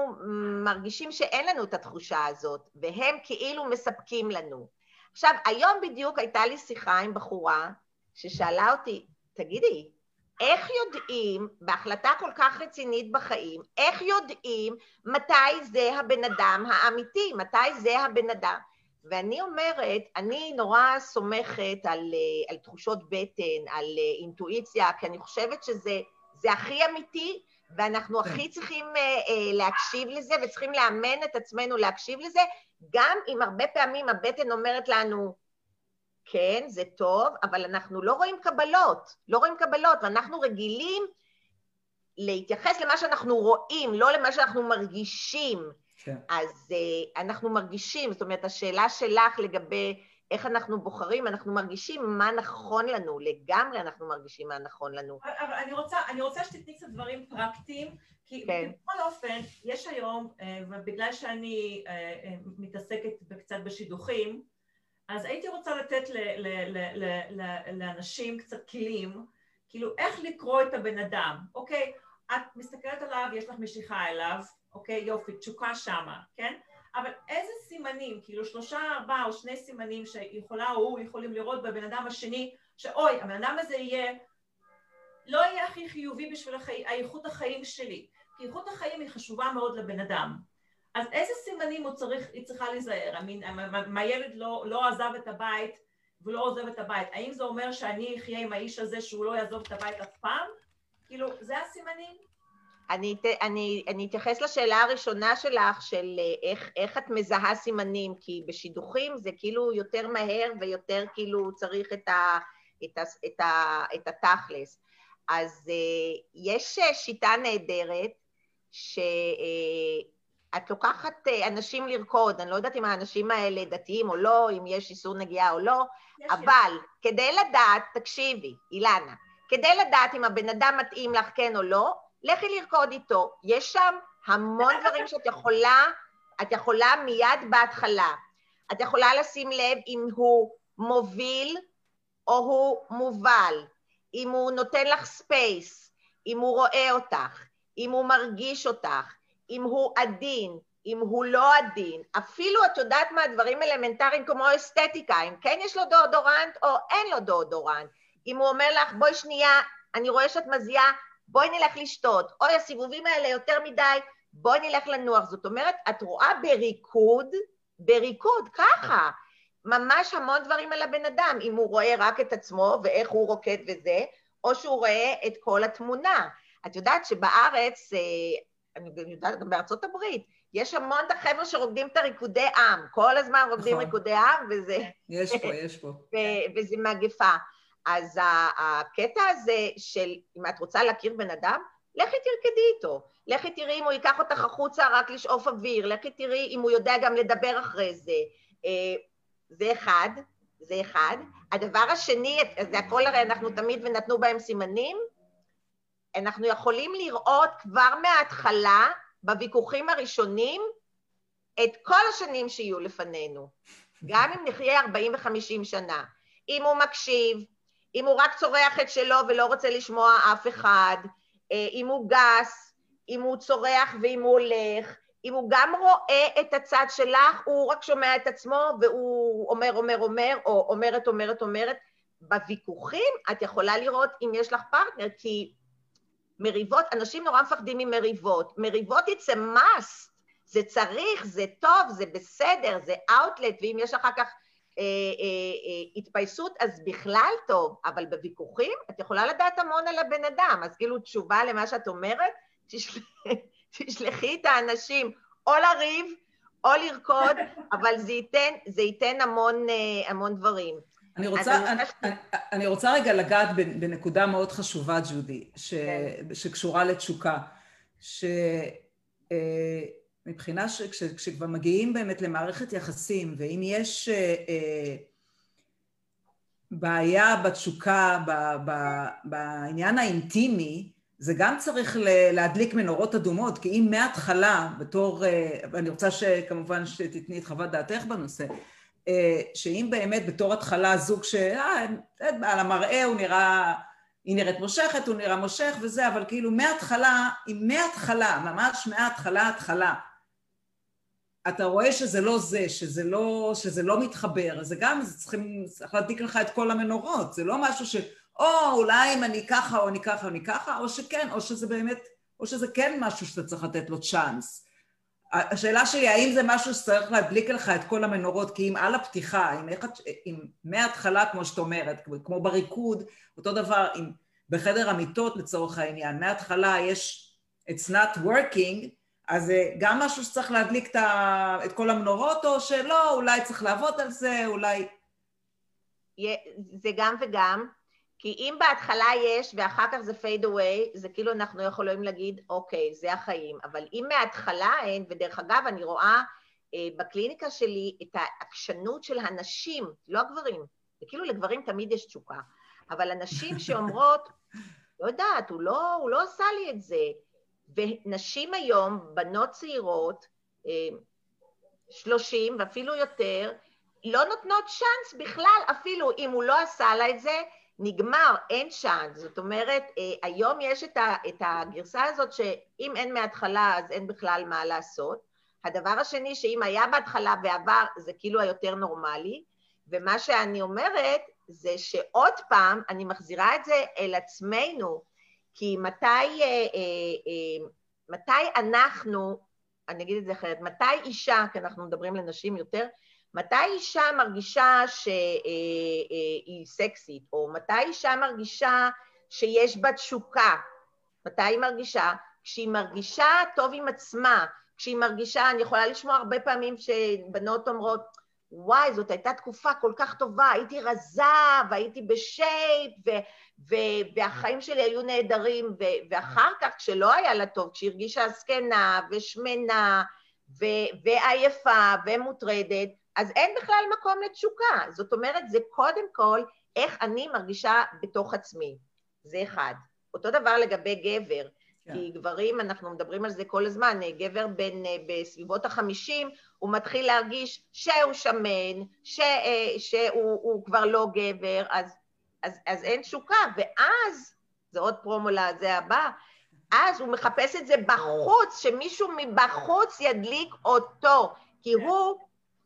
מרגישים שאין לנו את התחושה הזאת, והם כאילו מספקים לנו. עכשיו, היום בדיוק הייתה לי שיחה עם בחורה ששאלה אותי, תגידי, איך יודעים, בהחלטה כל כך רצינית בחיים, איך יודעים מתי זה הבן אדם האמיתי, מתי זה הבן אדם? ואני אומרת, אני נורא סומכת על, על תחושות בטן, על אינטואיציה, כי אני חושבת שזה הכי אמיתי, ואנחנו כן. הכי צריכים uh, uh, להקשיב לזה, וצריכים לאמן את עצמנו להקשיב לזה, גם אם הרבה פעמים הבטן אומרת לנו, כן, זה טוב, אבל אנחנו לא רואים קבלות, לא רואים קבלות, ואנחנו רגילים להתייחס למה שאנחנו רואים, לא למה שאנחנו מרגישים. כן. אז uh, אנחנו מרגישים, זאת אומרת, השאלה שלך לגבי איך אנחנו בוחרים, אנחנו מרגישים מה נכון לנו, לגמרי אנחנו מרגישים מה נכון לנו. אבל אני רוצה, אני רוצה שתתני קצת דברים פרקטיים, כי כן. בכל אופן, יש היום, אה, ובגלל שאני אה, מתעסקת קצת בשידוכים, אז הייתי רוצה לתת ל, ל, ל, ל, ל, לאנשים קצת כלים, כאילו איך לקרוא את הבן אדם, אוקיי? את מסתכלת עליו, יש לך משיכה אליו, אוקיי? יופי, תשוקה שמה, כן? אבל איזה סימנים, כאילו שלושה, ארבעה או שני סימנים שיכולה או הוא יכולים לראות בבן אדם השני, שאוי, הבן אדם הזה יהיה, לא יהיה הכי חיובי בשביל החי... איכות החיים שלי, כי איכות החיים היא חשובה מאוד לבן אדם. אז איזה סימנים הוא צריך, היא צריכה להיזהר? אם הילד לא, לא עזב את הבית ולא עוזב את הבית, האם זה אומר שאני אחיה עם האיש הזה שהוא לא יעזוב את הבית אף פעם? כאילו, זה הסימנים? אני, אני, אני אתייחס לשאלה הראשונה שלך, של אה, איך, איך את מזהה סימנים, כי בשידוכים זה כאילו יותר מהר ויותר כאילו צריך את, ה, את, ה, את, ה, את התכלס. אז uh, יש אה, שיטה נהדרת, שאת uh, לוקחת אנשים לרקוד, אני לא יודעת אם האנשים האלה דתיים או לא, אם יש איסור נגיעה או לא, אבל יש. כדי לדעת, תקשיבי, אילנה, כדי לדעת אם הבן אדם מתאים לך כן או לא, לכי לרקוד איתו. יש שם המון דברים שאת יכולה, את יכולה מיד בהתחלה. את יכולה לשים לב אם הוא מוביל או הוא מובל, אם הוא נותן לך space, אם הוא רואה אותך, אם הוא מרגיש אותך, אם הוא עדין, אם הוא לא עדין, אפילו את יודעת מה, דברים אלמנטריים כמו אסתטיקה, אם כן יש לו דאודורנט או אין לו דאודורנט. אם הוא אומר לך, בואי שנייה, אני רואה שאת מזיעה, בואי נלך לשתות, אוי, הסיבובים האלה יותר מדי, בואי נלך לנוח. זאת אומרת, את רואה בריקוד, בריקוד, ככה, ממש המון דברים על הבן אדם, אם הוא רואה רק את עצמו ואיך הוא רוקד וזה, או שהוא רואה את כל התמונה. את יודעת שבארץ, אה, אני יודעת גם בארצות הברית, יש המון את החבר'ה שרוקדים את הריקודי עם, כל הזמן רוקדים נכון. ריקודי עם, וזה... יש פה, יש פה. וזה מגפה. אז הקטע הזה של אם את רוצה להכיר בן אדם, לכי תרקדי איתו. לכי תראי אם הוא ייקח אותך החוצה רק לשאוף אוויר, לכי תראי אם הוא יודע גם לדבר אחרי זה. אה, זה אחד, זה אחד. הדבר השני, זה הכל הרי אנחנו תמיד ונתנו בהם סימנים, אנחנו יכולים לראות כבר מההתחלה, בוויכוחים הראשונים, את כל השנים שיהיו לפנינו, גם אם נחיה 40 ו-50 שנה. אם הוא מקשיב, אם הוא רק צורח את שלו ולא רוצה לשמוע אף אחד, אה, אם הוא גס, אם הוא צורח ואם הוא הולך, אם הוא גם רואה את הצד שלך, הוא רק שומע את עצמו והוא אומר, אומר, אומר, או אומרת, אומרת, אומרת. בוויכוחים את יכולה לראות אם יש לך פרטנר, כי מריבות, אנשים נורא מפחדים ממריבות. מריבות it's a must, זה צריך, זה טוב, זה בסדר, זה outlet, ואם יש אחר כך התפייסות, אז בכלל טוב, אבל בוויכוחים את יכולה לדעת המון על הבן אדם, אז כאילו תשובה למה שאת אומרת, תשל... תשלחי את האנשים או לריב או לרקוד, אבל זה ייתן, זה ייתן המון, אה, המון דברים. אני רוצה, אני, אני, אני רוצה רגע לגעת בנקודה מאוד חשובה, ג'ודי, ש, כן. שקשורה לתשוקה, שמבחינה אה, שכשכבר מגיעים באמת למערכת יחסים, ואם יש אה, אה, בעיה בתשוקה, ב, ב, בעניין האינטימי, זה גם צריך להדליק מנורות אדומות, כי אם מההתחלה, בתור, ואני רוצה שכמובן שתתני את חוות דעתך בנושא, אה, שאם באמת בתור התחלה זוג ש... אה, על המראה הוא נראה... היא נראית מושכת, הוא נראה מושך וזה, אבל כאילו מההתחלה, אם מההתחלה, ממש מההתחלה, התחלה, אתה רואה שזה לא זה, שזה לא, שזה לא מתחבר, אז זה גם, זה צריכים, צריך להדליק לך את כל המנורות, זה לא משהו ש... או אולי אם אני ככה או אני ככה או אני ככה, או שכן, או שזה באמת, או שזה כן משהו שאתה צריך לתת לו צ'אנס. השאלה שלי, האם זה משהו שצריך להדליק לך את כל המנורות? כי אם על הפתיחה, אם, אם מההתחלה, כמו שאת אומרת, כמו בריקוד, אותו דבר, אם בחדר המיטות לצורך העניין, מההתחלה יש It's not working, אז זה גם משהו שצריך להדליק את, כל המנורות, או שלא, אולי צריך לעבוד על זה, אולי... זה גם וגם. כי אם בהתחלה יש ואחר כך זה fade away, זה כאילו אנחנו יכולים להגיד, אוקיי, זה החיים. אבל אם מההתחלה אין, ודרך אגב, אני רואה אה, בקליניקה שלי את העקשנות של הנשים, לא הגברים, וכאילו לגברים תמיד יש תשוקה, אבל הנשים שאומרות, לא יודעת, הוא לא, הוא לא עשה לי את זה. ונשים היום, בנות צעירות, אה, שלושים ואפילו יותר, לא נותנות צ'אנס בכלל, אפילו אם הוא לא עשה לה את זה, נגמר, אין צ'אנס. זאת אומרת, אה, היום יש את, ה, את הגרסה הזאת שאם אין מההתחלה אז אין בכלל מה לעשות. הדבר השני, שאם היה בהתחלה ועבר, זה כאילו היותר נורמלי. ומה שאני אומרת זה שעוד פעם, אני מחזירה את זה אל עצמנו, כי מתי, אה, אה, מתי אנחנו, אני אגיד את זה אחרת, מתי אישה, כי אנחנו מדברים לנשים יותר, מתי אישה מרגישה שהיא סקסית, או מתי אישה מרגישה שיש בה תשוקה? מתי היא מרגישה? כשהיא מרגישה טוב עם עצמה, כשהיא מרגישה, אני יכולה לשמוע הרבה פעמים שבנות אומרות, וואי, זאת הייתה תקופה כל כך טובה, הייתי רזה והייתי בשייפ והחיים שלי היו נהדרים, ו- ואחר כך, כשלא היה לה טוב, כשהיא הרגישה זקנה ושמנה ו- ועייפה ומוטרדת, אז אין בכלל מקום לתשוקה. זאת אומרת, זה קודם כל איך אני מרגישה בתוך עצמי. זה אחד. אותו דבר לגבי גבר, כן. כי גברים, אנחנו מדברים על זה כל הזמן, גבר בין, בסביבות החמישים, הוא מתחיל להרגיש שהוא שמן, ש, שהוא כבר לא גבר, אז, אז, אז אין תשוקה, ואז, זה עוד פרומו לזה הבא, אז הוא מחפש את זה בחוץ, שמישהו מבחוץ ידליק אותו, כי כן. הוא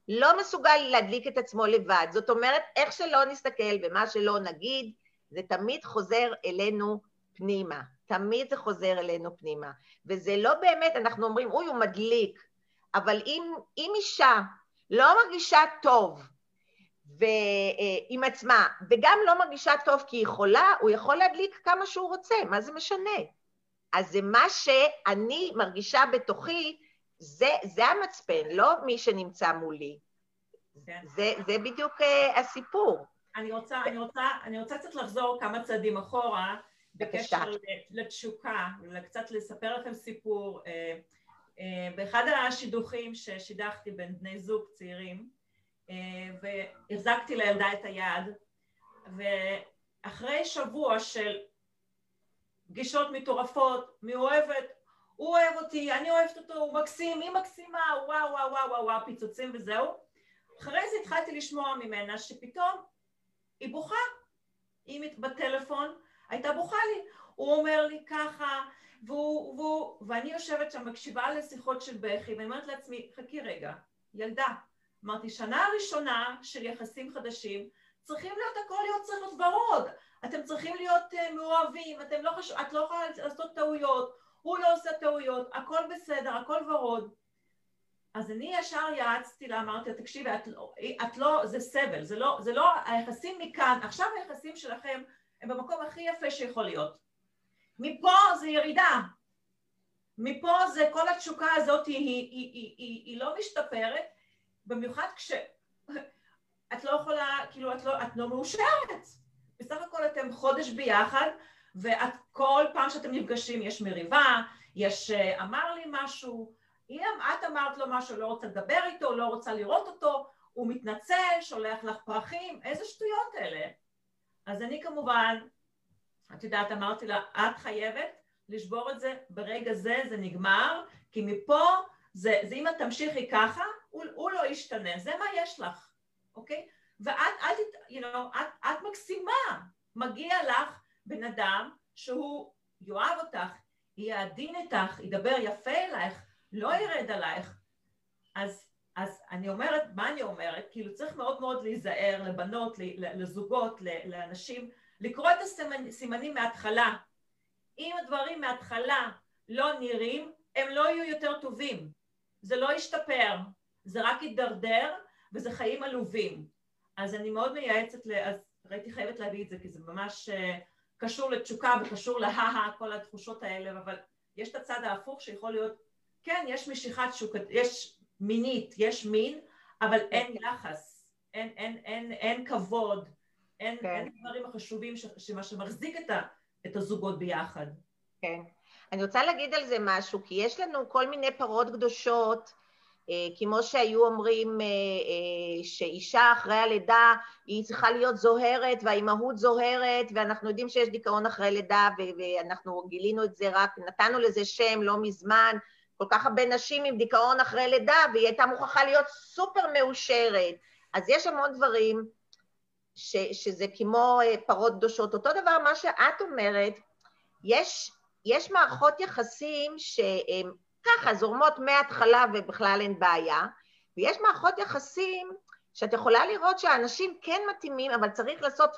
לא מסוגל להדליק את עצמו לבד. זאת אומרת, איך שלא נסתכל ומה שלא נגיד, זה תמיד חוזר אלינו פנימה. תמיד זה חוזר אלינו פנימה. וזה לא באמת, אנחנו אומרים, אוי, הוא מדליק, אבל אם, אם אישה לא מרגישה טוב ו, אה, עם עצמה, וגם לא מרגישה טוב כי היא חולה, הוא יכול להדליק כמה שהוא רוצה, מה זה משנה? אז זה מה שאני מרגישה בתוכי, זה, זה המצפן, לא מי שנמצא מולי. כן. זה, זה בדיוק אה, הסיפור. אני רוצה, אני רוצה, אני רוצה קצת לחזור כמה צעדים אחורה. בקשר לתשוקה, וקצת לספר לכם סיפור. אה, אה, באחד השידוכים ששידכתי בין בני זוג צעירים, והחזקתי לילדה את היד, ואחרי שבוע של פגישות מטורפות, מאוהבת, הוא אוהב אותי, אני אוהבת אותו, הוא מקסים, היא מקסימה, וואו וואו וואו וואו וואו, פיצוצים וזהו. אחרי זה התחלתי לשמוע ממנה שפתאום היא בוכה. היא מת- בטלפון, הייתה בוכה לי. הוא אומר לי ככה, והוא, והוא, ואני יושבת שם, מקשיבה לשיחות של בכי, ואני אומרת לעצמי, חכי רגע, ילדה. אמרתי, שנה ראשונה של יחסים חדשים, צריכים להיות, הכל להיות צריך להיות ורוד. אתם צריכים להיות uh, מאוהבים, אתם לא חשוב, את לא יכולה לעשות טעויות, הוא לא עושה טעויות, הכל בסדר, הכל ורוד. אז אני ישר יעצתי לה, אמרתי לה, תקשיבי, את לא, את לא, זה סבל, זה לא, זה לא, היחסים מכאן, עכשיו היחסים שלכם הם במקום הכי יפה שיכול להיות. מפה זה ירידה. מפה זה, כל התשוקה הזאת היא, היא, היא, היא, היא, היא לא משתפרת, במיוחד כש... את לא יכולה, כאילו, את לא, את לא מאושרת. בסך הכל אתם חודש ביחד, ואת כל פעם שאתם נפגשים יש מריבה, יש אה, אמר לי משהו, אם את אמרת לו משהו, לא רוצה לדבר איתו, לא רוצה לראות אותו, הוא מתנצל, שולח לך פרחים, איזה שטויות אלה. אז אני כמובן, את יודעת, אמרתי לה, את חייבת לשבור את זה ברגע זה, זה נגמר, כי מפה, זה, זה אם את תמשיכי ככה, הוא, הוא לא ישתנה, זה מה יש לך, אוקיי? ואת, אל תת, you know, את, את מקסימה, מגיע לך בן אדם שהוא יאהב אותך, יהיה עדין איתך, ידבר יפה אלייך, לא ירד עלייך. אז, אז אני אומרת, מה אני אומרת? כאילו צריך מאוד מאוד להיזהר לבנות, לזוגות, לאנשים, לקרוא את הסימנים מההתחלה. אם הדברים מההתחלה לא נראים, הם לא יהיו יותר טובים. זה לא ישתפר, זה רק יידרדר, וזה חיים עלובים. אז אני מאוד מייעצת, אז הייתי חייבת להביא את זה, כי זה ממש קשור לתשוקה וקשור להה, כל התחושות האלה, אבל יש את הצד ההפוך שיכול להיות, כן, יש משיכת שוק, יש מינית, יש מין, אבל אין יחס, אין, אין, אין, אין כבוד, אין, כן. אין דברים החשובים ש, שמה שמחזיק את, ה, את הזוגות ביחד. כן. אני רוצה להגיד על זה משהו, כי יש לנו כל מיני פרות קדושות, כמו שהיו אומרים שאישה אחרי הלידה היא צריכה להיות זוהרת והאימהות זוהרת ואנחנו יודעים שיש דיכאון אחרי לידה ואנחנו גילינו את זה רק, נתנו לזה שם לא מזמן, כל כך הרבה נשים עם דיכאון אחרי לידה והיא הייתה מוכרחה להיות סופר מאושרת. אז יש המון דברים ש, שזה כמו פרות קדושות. אותו דבר מה שאת אומרת, יש, יש מערכות יחסים שהן ככה, זורמות מההתחלה ובכלל אין בעיה, ויש מערכות יחסים שאת יכולה לראות שהאנשים כן מתאימים, אבל צריך לעשות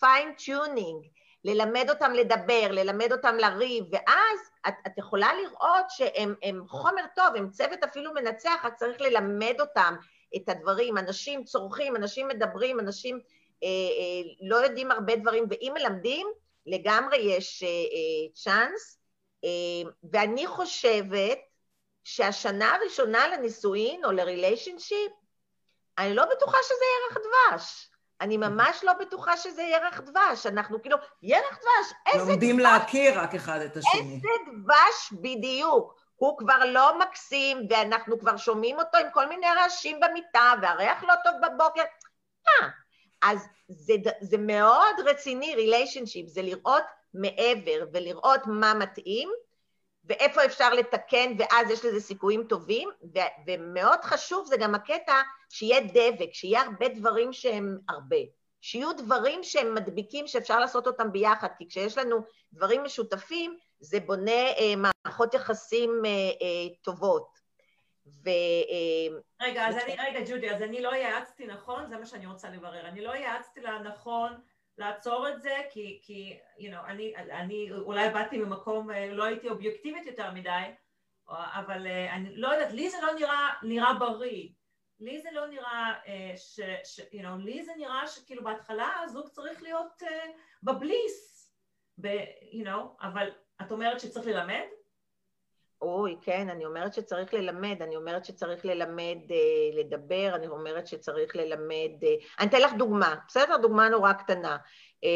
fine tuning, ללמד אותם לדבר, ללמד אותם לריב, ואז את, את יכולה לראות שהם חומר טוב, הם צוות אפילו מנצח, רק צריך ללמד אותם את הדברים. אנשים צורכים, אנשים מדברים, אנשים אה, אה, לא יודעים הרבה דברים, ואם מלמדים, לגמרי יש אה, אה, צ'אנס, אה, ואני חושבת שהשנה הראשונה לנישואין או לריליישנשיפ, אני לא בטוחה שזה ירח דבש. אני ממש לא בטוחה שזה ירח דבש. אנחנו כאילו, ירח דבש, איזה דבש. לומדים להכיר רק אחד את השני. איזה דבש בדיוק. הוא כבר לא מקסים, ואנחנו כבר שומעים אותו עם כל מיני רעשים במיטה, והריח לא טוב בבוקר. אה, אז זה, זה מאוד רציני, ריליישנשיפ, זה לראות מעבר ולראות מה מתאים, ואיפה אפשר לתקן, ואז יש לזה סיכויים טובים, ו- ומאוד חשוב זה גם הקטע שיהיה דבק, שיהיה הרבה דברים שהם הרבה. שיהיו דברים שהם מדביקים שאפשר לעשות אותם ביחד, כי כשיש לנו דברים משותפים, זה בונה אה, מערכות יחסים אה, אה, טובות. ו... רגע, אז אני, רגע, ג'ודי, אז אני לא יעצתי נכון? זה מה שאני רוצה לברר. אני לא יעצתי לה נכון לעצור את זה, כי, כי you know, אני, אני אולי באתי ממקום, לא הייתי אובייקטיבית יותר מדי, אבל אני לא יודעת, לי זה לא נראה, נראה בריא. לי זה לא נראה ש... ש you know, לי זה נראה שכאילו בהתחלה הזוג צריך להיות uh, בבליס, ב, you know, אבל את אומרת שצריך ללמד? אוי, כן, אני אומרת שצריך ללמד, אני אומרת שצריך ללמד אה, לדבר, אני אומרת שצריך ללמד... אה, אני אתן לך דוגמה, בסדר? דוגמה נורא קטנה. אה,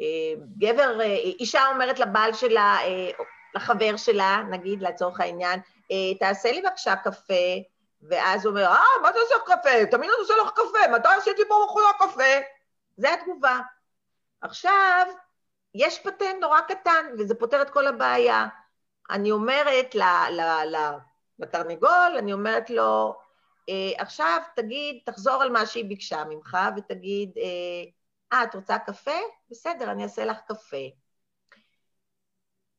אה, גבר, אה, אישה אומרת לבעל שלה, אה, לחבר שלה, נגיד לצורך העניין, אה, תעשה לי בבקשה קפה, ואז הוא אומר, אה, מה אתה עושה קפה? תמיד אני עושה לך קפה, מתי עשיתי פה בחורה קפה? זה התגובה. עכשיו, יש פטנט נורא קטן, וזה פותר את כל הבעיה. אני אומרת לתרנגול, אני אומרת לו, אה, עכשיו תגיד, תחזור על מה שהיא ביקשה ממך, ותגיד, אה, את רוצה קפה? בסדר, אני אעשה לך קפה.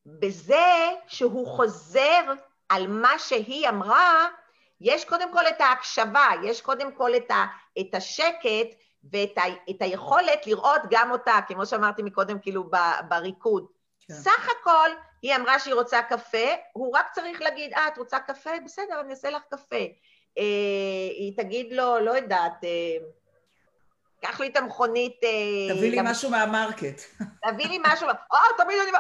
בזה שהוא חוזר על מה שהיא אמרה, יש קודם כל את ההקשבה, יש קודם כל את, ה, את השקט ואת ה, את היכולת לראות גם אותה, כמו שאמרתי מקודם, כאילו בריקוד. כן. סך הכל, היא אמרה שהיא רוצה קפה, הוא רק צריך להגיד, אה, את רוצה קפה? בסדר, אני אעשה לך קפה. אה, היא תגיד לו, לא יודעת, אה, קח לי את המכונית... אה, תביא לי למ... משהו מהמרקט. תביא לי משהו, או, תביא לי...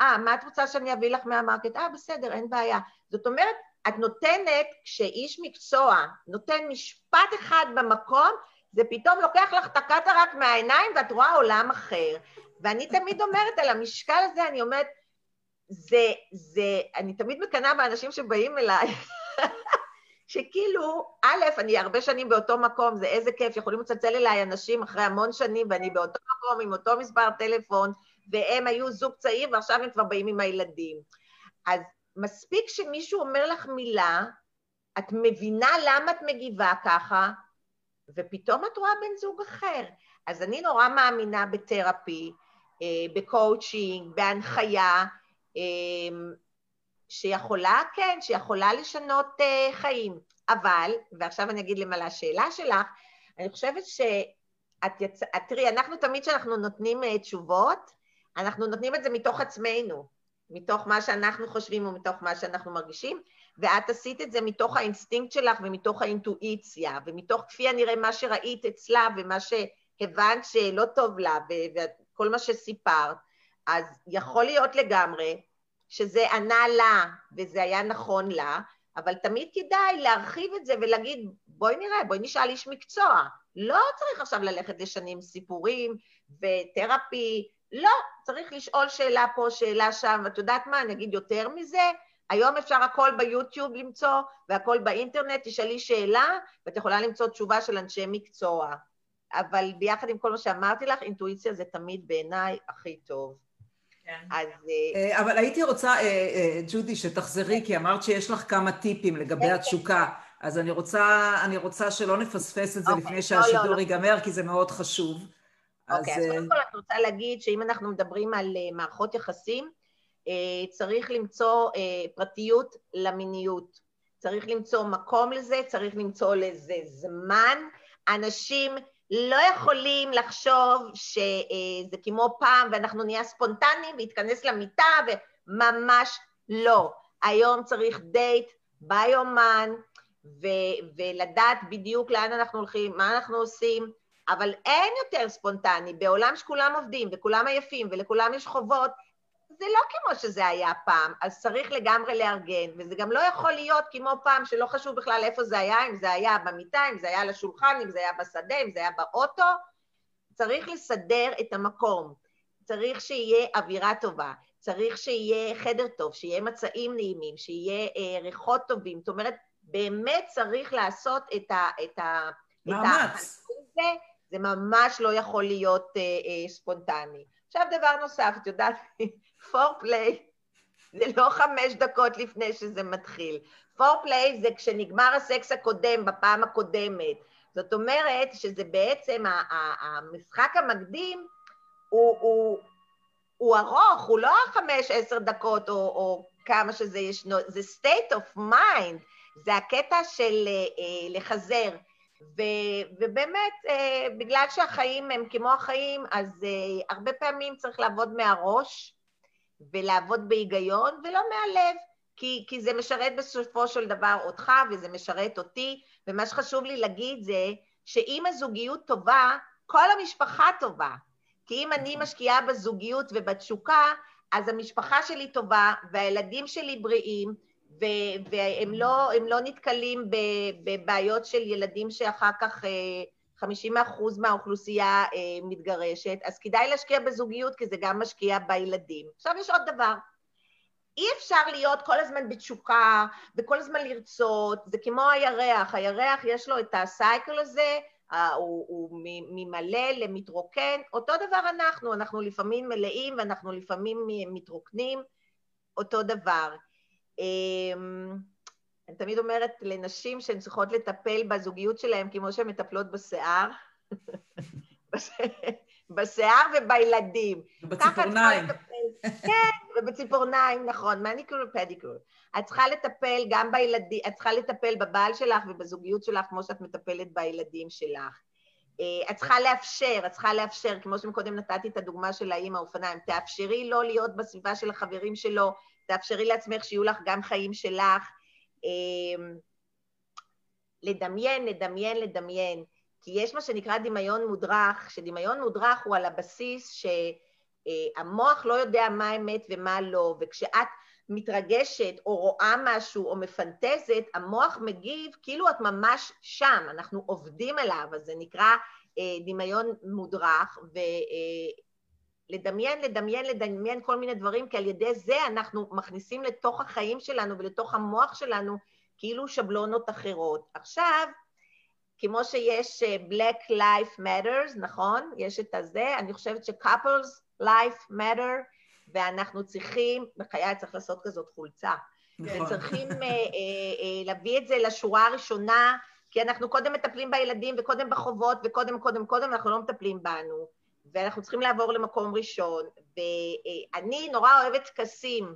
אה, מה את רוצה שאני אביא לך מהמרקט? אה, בסדר, אין בעיה. זאת אומרת, את נותנת, כשאיש מקצוע נותן משפט אחד במקום, זה פתאום לוקח לך את הקטרק מהעיניים ואת רואה עולם אחר. ואני תמיד אומרת, על המשקל הזה, אני אומרת, זה, זה, אני תמיד מקנאה באנשים שבאים אליי, שכאילו, א', אני הרבה שנים באותו מקום, זה איזה כיף, יכולים לצלצל אליי אנשים אחרי המון שנים, ואני באותו מקום עם אותו מספר טלפון, והם היו זוג צעיר, ועכשיו הם כבר באים עם הילדים. אז מספיק שמישהו אומר לך מילה, את מבינה למה את מגיבה ככה, ופתאום את רואה בן זוג אחר. אז אני נורא מאמינה ב therapy, ב coaching, בהנחיה, אה, שיכולה, כן, שיכולה לשנות אה, חיים. אבל, ועכשיו אני אגיד למה לשאלה שלך, אני חושבת שאת יצ... תראי, אנחנו תמיד כשאנחנו נותנים תשובות, אנחנו נותנים את זה מתוך עצמנו, מתוך מה שאנחנו חושבים ומתוך מה שאנחנו מרגישים, ואת עשית את זה מתוך האינסטינקט שלך ומתוך האינטואיציה, ומתוך כפי הנראה מה שראית אצלה ומה שהבנת שלא טוב לה וכל מה שסיפרת, אז יכול להיות לגמרי שזה ענה לה וזה היה נכון לה, אבל תמיד כדאי להרחיב את זה ולהגיד, בואי נראה, בואי נשאל איש מקצוע. לא צריך עכשיו ללכת לשנים סיפורים ותרפי, לא, צריך לשאול שאלה פה, שאלה שם, ואת יודעת מה, אני אגיד יותר מזה, היום אפשר הכל ביוטיוב למצוא, והכל באינטרנט, תשאלי שאלה, ואת יכולה למצוא תשובה של אנשי מקצוע. אבל ביחד עם כל מה שאמרתי לך, אינטואיציה זה תמיד בעיניי הכי טוב. כן. אז... אה, אה, אבל הייתי רוצה, אה, ג'ודי, שתחזרי, כי אמרת שיש לך כמה טיפים לגבי כן, התשוקה. אז אני רוצה, אני רוצה שלא נפספס את זה אוקיי, לפני לא, שהשידור לא, לא. ייגמר, כי זה מאוד חשוב. אוקיי, אז קודם כל אני רוצה להגיד שאם אנחנו מדברים על מערכות יחסים, צריך למצוא פרטיות למיניות. צריך למצוא מקום לזה, צריך למצוא לזה זמן. אנשים לא יכולים לחשוב שזה כמו פעם ואנחנו נהיה ספונטניים להתכנס למיטה וממש לא. היום צריך דייט ביומן ו- ולדעת בדיוק לאן אנחנו הולכים, מה אנחנו עושים, אבל אין יותר ספונטני. בעולם שכולם עובדים וכולם עייפים ולכולם יש חובות, זה לא כמו שזה היה פעם, אז צריך לגמרי לארגן, וזה גם לא יכול להיות כמו פעם שלא חשוב בכלל איפה זה היה, אם זה היה במיטה, אם זה היה על השולחן, אם זה היה בשדה, אם זה היה באוטו, צריך לסדר את המקום, צריך שיהיה אווירה טובה, צריך שיהיה חדר טוב, שיהיה מצעים נעימים, שיהיה אה, ריחות טובים, זאת אומרת, באמת צריך לעשות את ה... את ה מאמץ. זה, זה ממש לא יכול להיות אה, אה, ספונטני. עכשיו דבר נוסף, את יודעת, פורפליי זה לא חמש דקות לפני שזה מתחיל. פורפליי זה כשנגמר הסקס הקודם, בפעם הקודמת. זאת אומרת שזה בעצם, המשחק המקדים הוא, הוא, הוא ארוך, הוא לא חמש, עשר דקות או, או כמה שזה ישנו, זה state of mind, זה הקטע של אה, לחזר. ו, ובאמת, אה, בגלל שהחיים הם כמו החיים, אז אה, הרבה פעמים צריך לעבוד מהראש ולעבוד בהיגיון ולא מהלב, כי, כי זה משרת בסופו של דבר אותך וזה משרת אותי, ומה שחשוב לי להגיד זה שאם הזוגיות טובה, כל המשפחה טובה. כי אם אני נכון. משקיעה בזוגיות ובתשוקה, אז המשפחה שלי טובה והילדים שלי בריאים, והם לא, לא נתקלים בבעיות של ילדים שאחר כך 50 אה, אחוז מהאוכלוסייה אה, מתגרשת, אז כדאי להשקיע בזוגיות כי זה גם משקיע בילדים. עכשיו יש עוד דבר, אי אפשר להיות כל הזמן בתשוקה וכל הזמן לרצות, זה כמו הירח, הירח יש לו את הסייקל הזה, הוא, הוא ממלא למתרוקן, אותו דבר אנחנו, אנחנו לפעמים מלאים ואנחנו לפעמים מתרוקנים, אותו דבר. אני תמיד אומרת לנשים שהן צריכות לטפל בזוגיות שלהן כמו שהן מטפלות בשיער, בשיער ובילדים. ובציפורניים. כן, ובציפורניים, נכון, מניקור ופדיקור. את צריכה לטפל גם בילדים, את צריכה לטפל בבעל שלך ובזוגיות שלך כמו שאת מטפלת בילדים שלך. אה, את צריכה לאפשר, את צריכה לאפשר, כמו שקודם נתתי את הדוגמה של האימא האופניים, תאפשרי לא להיות בסביבה של החברים שלו, תאפשרי לעצמך שיהיו לך גם חיים שלך. אמ, לדמיין, לדמיין, לדמיין. כי יש מה שנקרא דמיון מודרך, שדמיון מודרך הוא על הבסיס שהמוח לא יודע מה אמת ומה לא, וכשאת מתרגשת או רואה משהו או מפנטזת, המוח מגיב כאילו את ממש שם, אנחנו עובדים עליו, אז זה נקרא אה, דמיון מודרך, ולדמיין, אה, לדמיין, לדמיין כל מיני דברים, כי על ידי זה אנחנו מכניסים לתוך החיים שלנו ולתוך המוח שלנו כאילו שבלונות אחרות. עכשיו, כמו שיש אה, Black Life Matters, נכון? יש את הזה, אני חושבת ש-couples life matter, ואנחנו צריכים, בחיי צריך לעשות כזאת חולצה. נכון. וצריכים uh, uh, uh, להביא את זה לשורה הראשונה, כי אנחנו קודם מטפלים בילדים וקודם בחובות וקודם, קודם, קודם, אנחנו לא מטפלים בנו, ואנחנו צריכים לעבור למקום ראשון. ואני נורא אוהבת טקסים,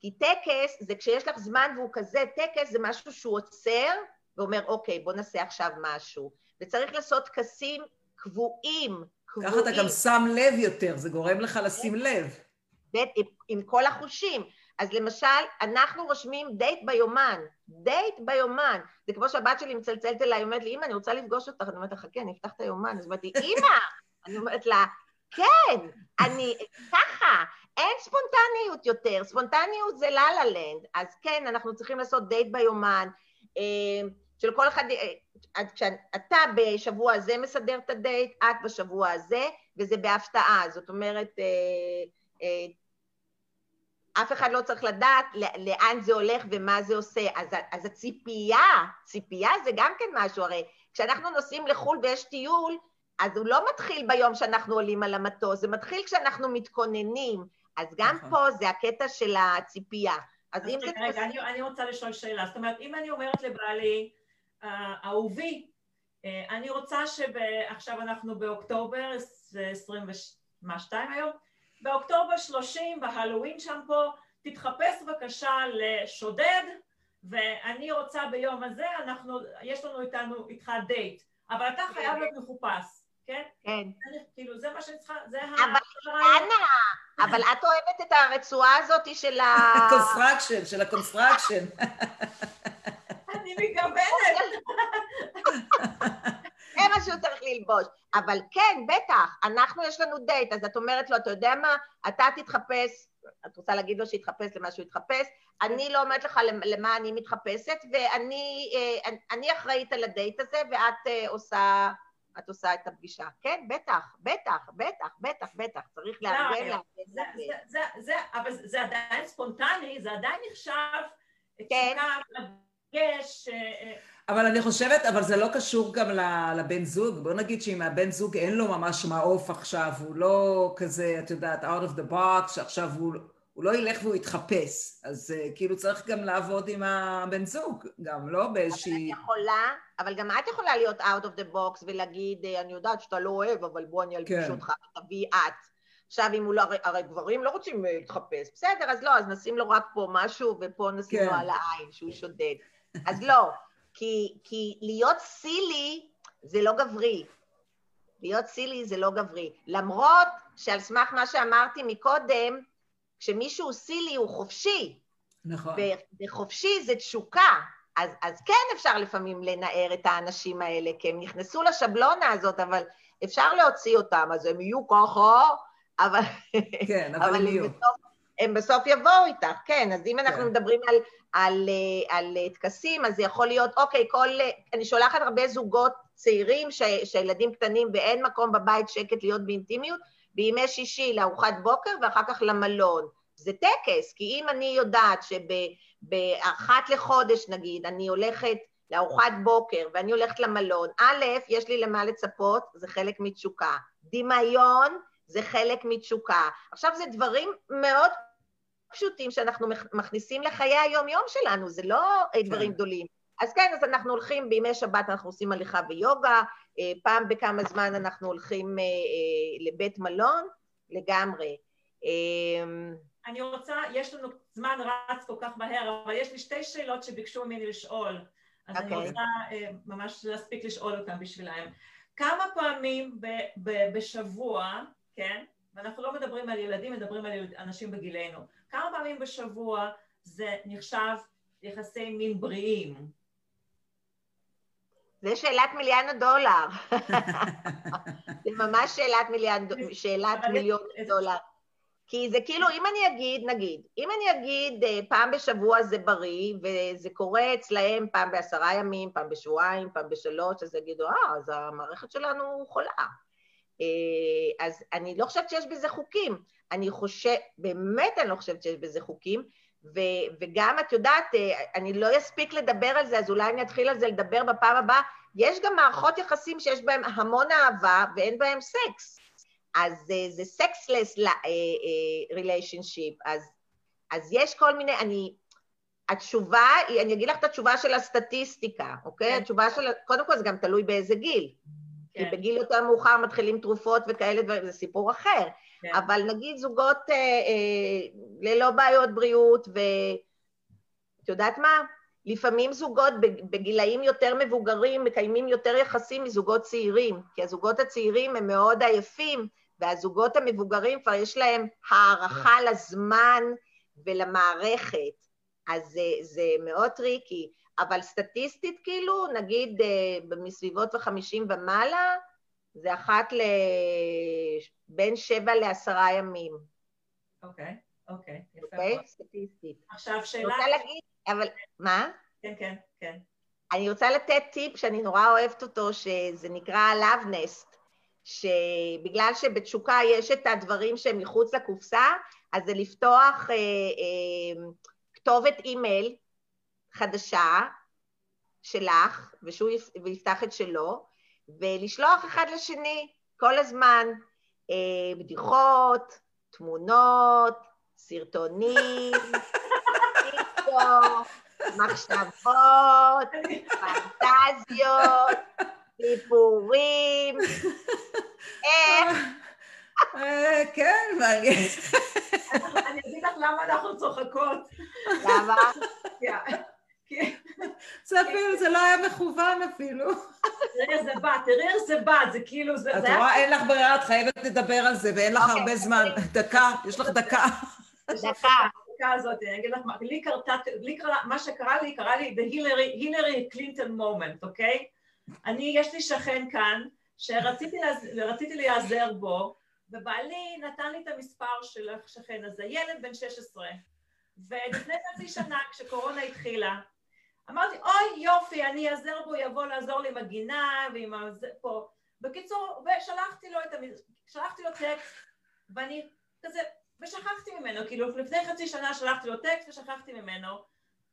כי טקס זה כשיש לך זמן והוא כזה, טקס זה משהו שהוא עוצר ואומר, אוקיי, בוא נעשה עכשיו משהו. וצריך לעשות טקסים קבועים, קבועים. ככה אתה גם שם לב יותר, זה גורם לך לשים לב. עם, עם כל החושים. אז למשל, אנחנו רושמים דייט ביומן, דייט ביומן. זה כמו שהבת שלי מצלצלת אליי, אומרת לי, אמא, אני רוצה לפגוש אותך. אני אומרת לה, חכה, אני אפתח את היומן. אז אמרתי, אמא! אני אומרת לה, כן, אני, ככה, אין ספונטניות יותר, ספונטניות זה לה לנד. אז כן, אנחנו צריכים לעשות דייט ביומן, אה, של כל אחד, אה, כשאתה בשבוע הזה מסדר את הדייט, את בשבוע הזה, וזה בהפתעה. זאת אומרת, אה, אף אחד לא צריך לדעת לאן זה הולך ומה זה עושה. אז, אז הציפייה, ציפייה זה גם כן משהו, הרי כשאנחנו נוסעים לחו"ל ויש טיול, אז הוא לא מתחיל ביום שאנחנו עולים על המטוס, זה מתחיל כשאנחנו מתכוננים. אז גם נכון. פה זה הקטע של הציפייה. אז, אם זה... רגע, אני, אני רוצה לשאול שאלה. זאת אומרת, אם אני אומרת לבעלי, אה, אהובי, אה, אני רוצה שעכשיו אנחנו באוקטובר, 22 היום, באוקטובר 30, בהלואוין שם פה, תתחפש בבקשה לשודד, ואני רוצה ביום הזה, אנחנו, יש לנו איתנו, איתך דייט, אבל אתה. חייב להיות מחופש, כן? כן. כאילו, זה מה שאני צריכה, זה ה... אבל אנה, אבל את אוהבת את הרצועה הזאת של ה... ה construction, של ה construction. אני מתכוונת. זה מה שהוא צריך ללבוש. אבל כן, בטח, אנחנו יש לנו דייט, אז את אומרת לו, אתה יודע מה, אתה תתחפש, את רוצה להגיד לו שיתחפש למה שהוא יתחפש, אני לא אומרת לך למה אני מתחפשת, ואני אה, אחראית על הדייט הזה, ואת אה, עושה... את עושה את הפגישה. כן, בטח, בטח, בטח, בטח, בטח, צריך לארגן, לארגן. אבל זה עדיין ספונטני, זה עדיין נחשב כן. יש... אה, אבל אני חושבת, אבל זה לא קשור גם לבן זוג. בוא נגיד שאם הבן זוג אין לו ממש מעוף עכשיו, הוא לא כזה, את יודעת, out of the box, שעכשיו הוא, הוא לא ילך והוא יתחפש. אז uh, כאילו צריך גם לעבוד עם הבן זוג, גם לא באיזושהי... אבל את יכולה, אבל גם את יכולה להיות out of the box ולהגיד, אה, אני יודעת שאתה לא אוהב, אבל בוא אני אלביש כן. אותך ותביאי את. עכשיו אם הוא לא, הרי, הרי גברים לא רוצים אה, להתחפש, בסדר, אז לא, אז נשים לו רק פה משהו ופה נשים כן. לו על העין שהוא שודד. אז לא, כי, כי להיות סילי זה לא גברי. להיות סילי זה לא גברי. למרות שעל סמך מה שאמרתי מקודם, כשמישהו סילי הוא חופשי, נכון. וחופשי זה תשוקה. אז, אז כן אפשר לפעמים לנער את האנשים האלה, כי הם נכנסו לשבלונה הזאת, אבל אפשר להוציא אותם, אז הם יהיו ככה, אבל, כן, אבל הם יהיו. בסוף, הם בסוף יבואו איתך, כן. אז אם אנחנו כן. מדברים על, על, אה, על אה, טקסים, אז זה יכול להיות, אוקיי, כל... אה, אני שולחת הרבה זוגות צעירים ש, שהילדים קטנים ואין מקום בבית שקט להיות באינטימיות, בימי שישי לארוחת בוקר ואחר כך למלון. זה טקס, כי אם אני יודעת שבאחת לחודש, נגיד, אני הולכת לארוחת בוקר ואני הולכת למלון, א', יש לי למה לצפות, זה חלק מתשוקה. דמיון זה חלק מתשוקה. עכשיו, זה דברים מאוד פשוטים שאנחנו מכ- מכניסים לחיי היום-יום שלנו, זה לא אה, דברים גדולים. אז כן, אז אנחנו הולכים, בימי שבת אנחנו עושים הליכה ויוגה, אה, פעם בכמה זמן אנחנו הולכים אה, אה, לבית מלון, לגמרי. אה, אני רוצה, יש לנו זמן רץ כל כך מהר, אבל יש לי שתי שאלות שביקשו ממני לשאול. אז אני אוקיי. רוצה ממש להספיק לשאול אותם בשבילם. כמה פעמים ב- ב- בשבוע, כן, ואנחנו לא מדברים על ילדים, מדברים על אנשים בגילנו, כמה פעמים בשבוע זה נחשב יחסי מין בריאים? זה שאלת מיליון הדולר. זה ממש שאלת מיליון, שאלת מיליון דולר. כי זה כאילו, אם אני אגיד, נגיד, אם אני אגיד אה, פעם בשבוע זה בריא, וזה קורה אצלהם פעם בעשרה ימים, פעם בשבועיים, פעם בשלוש, אז יגידו, אה, אז המערכת שלנו חולה. אה, אז אני לא חושבת שיש בזה חוקים. אני חושבת, באמת אני לא חושבת שיש בזה חוקים, ו- וגם את יודעת, אה, אני לא אספיק לדבר על זה, אז אולי אני אתחיל על זה לדבר בפעם הבאה. יש גם מערכות יחסים שיש בהן המון אהבה ואין בהן סקס. אז אה, זה sexless relationship, אז, אז יש כל מיני, אני, התשובה, היא- אני אגיד לך את התשובה של הסטטיסטיקה, אוקיי? כן. התשובה של, קודם כל זה גם תלוי באיזה גיל. כי כן, בגיל יותר מאוחר מתחילים תרופות וכאלה דברים, זה סיפור אחר. כן. אבל נגיד זוגות אה, אה, ללא בעיות בריאות, ואת יודעת מה? לפעמים זוגות בג- בגילאים יותר מבוגרים מקיימים יותר יחסים מזוגות צעירים, כי הזוגות הצעירים הם מאוד עייפים, והזוגות המבוגרים כבר יש להם הערכה לזמן ולמערכת. אז זה, זה מאוד טריקי. אבל סטטיסטית, כאילו, נגיד אה, מסביבות וחמישים ומעלה, זה אחת ל... בין שבע לעשרה ימים, אוקיי, אוקיי, אוקיי? סטטיסטית. עכשיו אני שאלה, רוצה להגיד, אבל מה? כן, כן, כן. אני רוצה לתת טיפ שאני נורא אוהבת אותו, שזה נקרא Love Nest, שבגלל שבתשוקה יש את הדברים שהם מחוץ לקופסה, אז זה לפתוח אה, אה, כתובת אימייל חדשה שלך, ושהוא יפ- ויפתח את שלו, ולשלוח אחד לשני כל הזמן אה, בדיחות, תמונות, סרטונים, מחשבות, פנטזיות, סיפורים, איך, אה, כן, מעניין. אני אגיד לך למה אנחנו צוחקות. למה? זה אפילו, זה לא היה מכוון אפילו. תראי איך זה בא, תראי איך זה בא, זה כאילו, זה את רואה, אין לך ברירה, את חייבת לדבר על זה, ואין לך הרבה זמן. דקה, יש לך דקה. דקה. הדקה הזאת, אני אגיד לך מה, לי קרתה, לי קרה, מה שקרה לי, קרה לי בהילרי קלינטון מומנט, אוקיי? אני, יש לי שכן כאן, שרציתי להיעזר בו, ובעלי נתן לי את המספר של השכן הזה, ילד בן 16. ולפני חצי שנה, כשקורונה התחילה, אמרתי, אוי יופי, אני אעזר בו, יבוא לעזור לי עם הגינה ועם הזה פה. בקיצור, ושלחתי לו את המ... שלחתי לו טקסט, ואני כזה, ושכחתי ממנו, כאילו לפני חצי שנה שלחתי לו טקסט ושכחתי ממנו.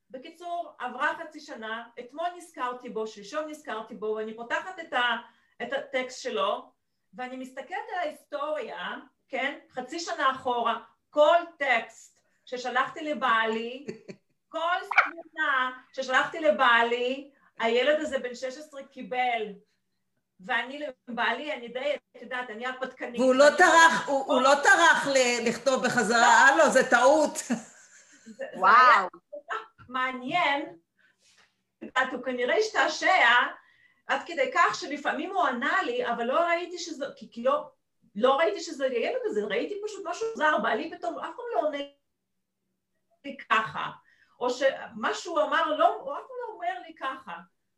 בקיצור, עברה חצי שנה, אתמול נזכרתי בו, שלשום נזכרתי בו, ואני פותחת את, ה, את הטקסט שלו, ואני מסתכלת על ההיסטוריה, כן, חצי שנה אחורה, כל טקסט ששלחתי לבעלי, כל תמונה ששלחתי לבעלי, הילד הזה בן 16 קיבל. ואני לבעלי, אני די, את יודעת, אני הרפתקנית. והוא לא טרח, הוא, הוא לא טרח לכתוב בחזרה, הלו, זה טעות. וואו. מעניין, את הוא כנראה השתעשע עד כדי כך שלפעמים הוא ענה לי, אבל לא ראיתי שזה, כי, כי לא, לא ראיתי שזה הילד הזה, ראיתי פשוט משהו זר, בעלי פתאום אף פעם לא עונה לי ככה, או שמה שהוא אמר, לא, הוא אף לא אומר לי ככה.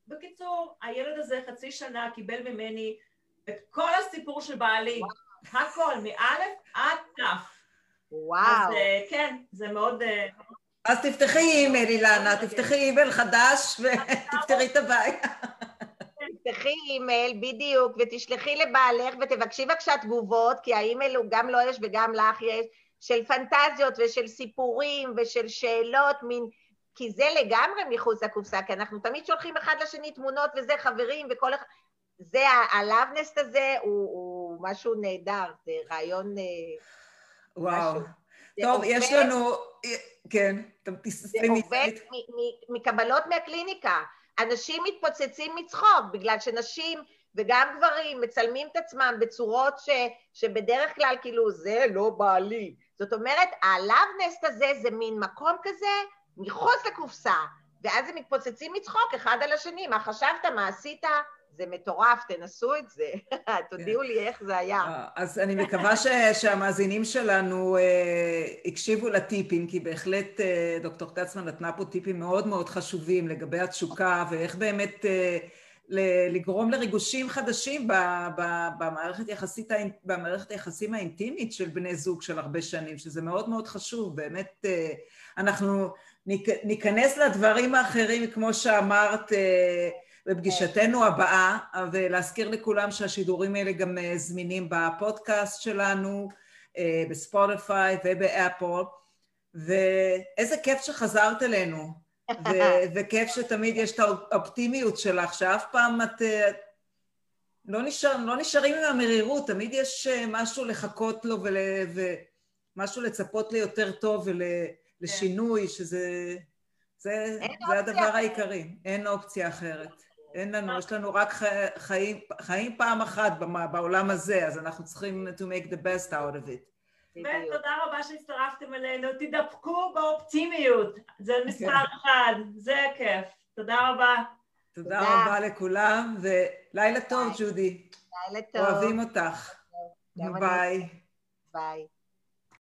בקיצור, הילד הזה חצי שנה קיבל ממני את כל הסיפור של בעלי, הכל, מאלף עד תף. אז וואו. אה, כן, זה מאוד... אה, אז תפתחי אימייל, אילנה, תפתחי אימייל חדש ותפתרי את הבעיה. תשלחי אימייל, בדיוק, ותשלחי לבעלך ותבקשי בבקשה תגובות, כי האימייל הוא גם לו יש וגם לך יש, של פנטזיות ושל סיפורים ושל שאלות, מין... כי זה לגמרי מחוץ לקופסה, כי אנחנו תמיד שולחים אחד לשני תמונות וזה חברים וכל אחד... זה, הלאבנסט הזה הוא, הוא משהו נהדר, זה רעיון... אה, וואו. משהו. זה טוב, עובד- יש לנו... כן, זה תסתכלי עובד מ- מ- מקבלות מהקליניקה. אנשים מתפוצצים מצחוק, בגלל שנשים וגם גברים מצלמים את עצמם בצורות ש, שבדרך כלל כאילו זה לא בעלי. זאת אומרת, הלאבנסט הזה זה מין מקום כזה מחוץ לקופסה, ואז הם מתפוצצים מצחוק אחד על השני, מה חשבת, מה עשית? זה מטורף, תנסו את זה. תודיעו לי איך זה היה. אה, אז אני מקווה ש, שהמאזינים שלנו אה, הקשיבו לטיפים, כי בהחלט אה, דוקטור קצמן נתנה פה טיפים מאוד מאוד חשובים לגבי התשוקה ואיך באמת ל- לגרום לריגושים חדשים במערכת, יחסית, במערכת היחסים האינטימית של בני זוג של הרבה שנים, שזה מאוד מאוד חשוב, באמת אה, אנחנו ניכ- ניכנס לדברים האחרים, כמו שאמרת, אה, בפגישתנו הבאה, ולהזכיר לכולם שהשידורים האלה גם אה, זמינים בפודקאסט שלנו, בספוטיפיי ובאפל, ואיזה כיף שחזרת אלינו, ו- וכיף שתמיד יש את האופטימיות שלך, שאף פעם את... אה, לא, נשאר, לא נשארים עם המרירות, תמיד יש אה, משהו לחכות לו ול, ומשהו לצפות ליותר טוב ולשינוי, שזה זה, אין זה אופציה הדבר אחרת. העיקרי, אין אופציה אחרת. אין לנו, יש לנו רק חיים, חיים פעם אחת בעולם הזה, אז אנחנו צריכים to make the best out of it. ותודה רבה שהצטרפתם אלינו, תדבקו באופטימיות, זה מספר כן. אחד, זה כיף. תודה רבה. תודה. רבה לכולם, ולילה טוב. ג'ודי. לילה טוב. אוהבים אותך. ביי. ביי.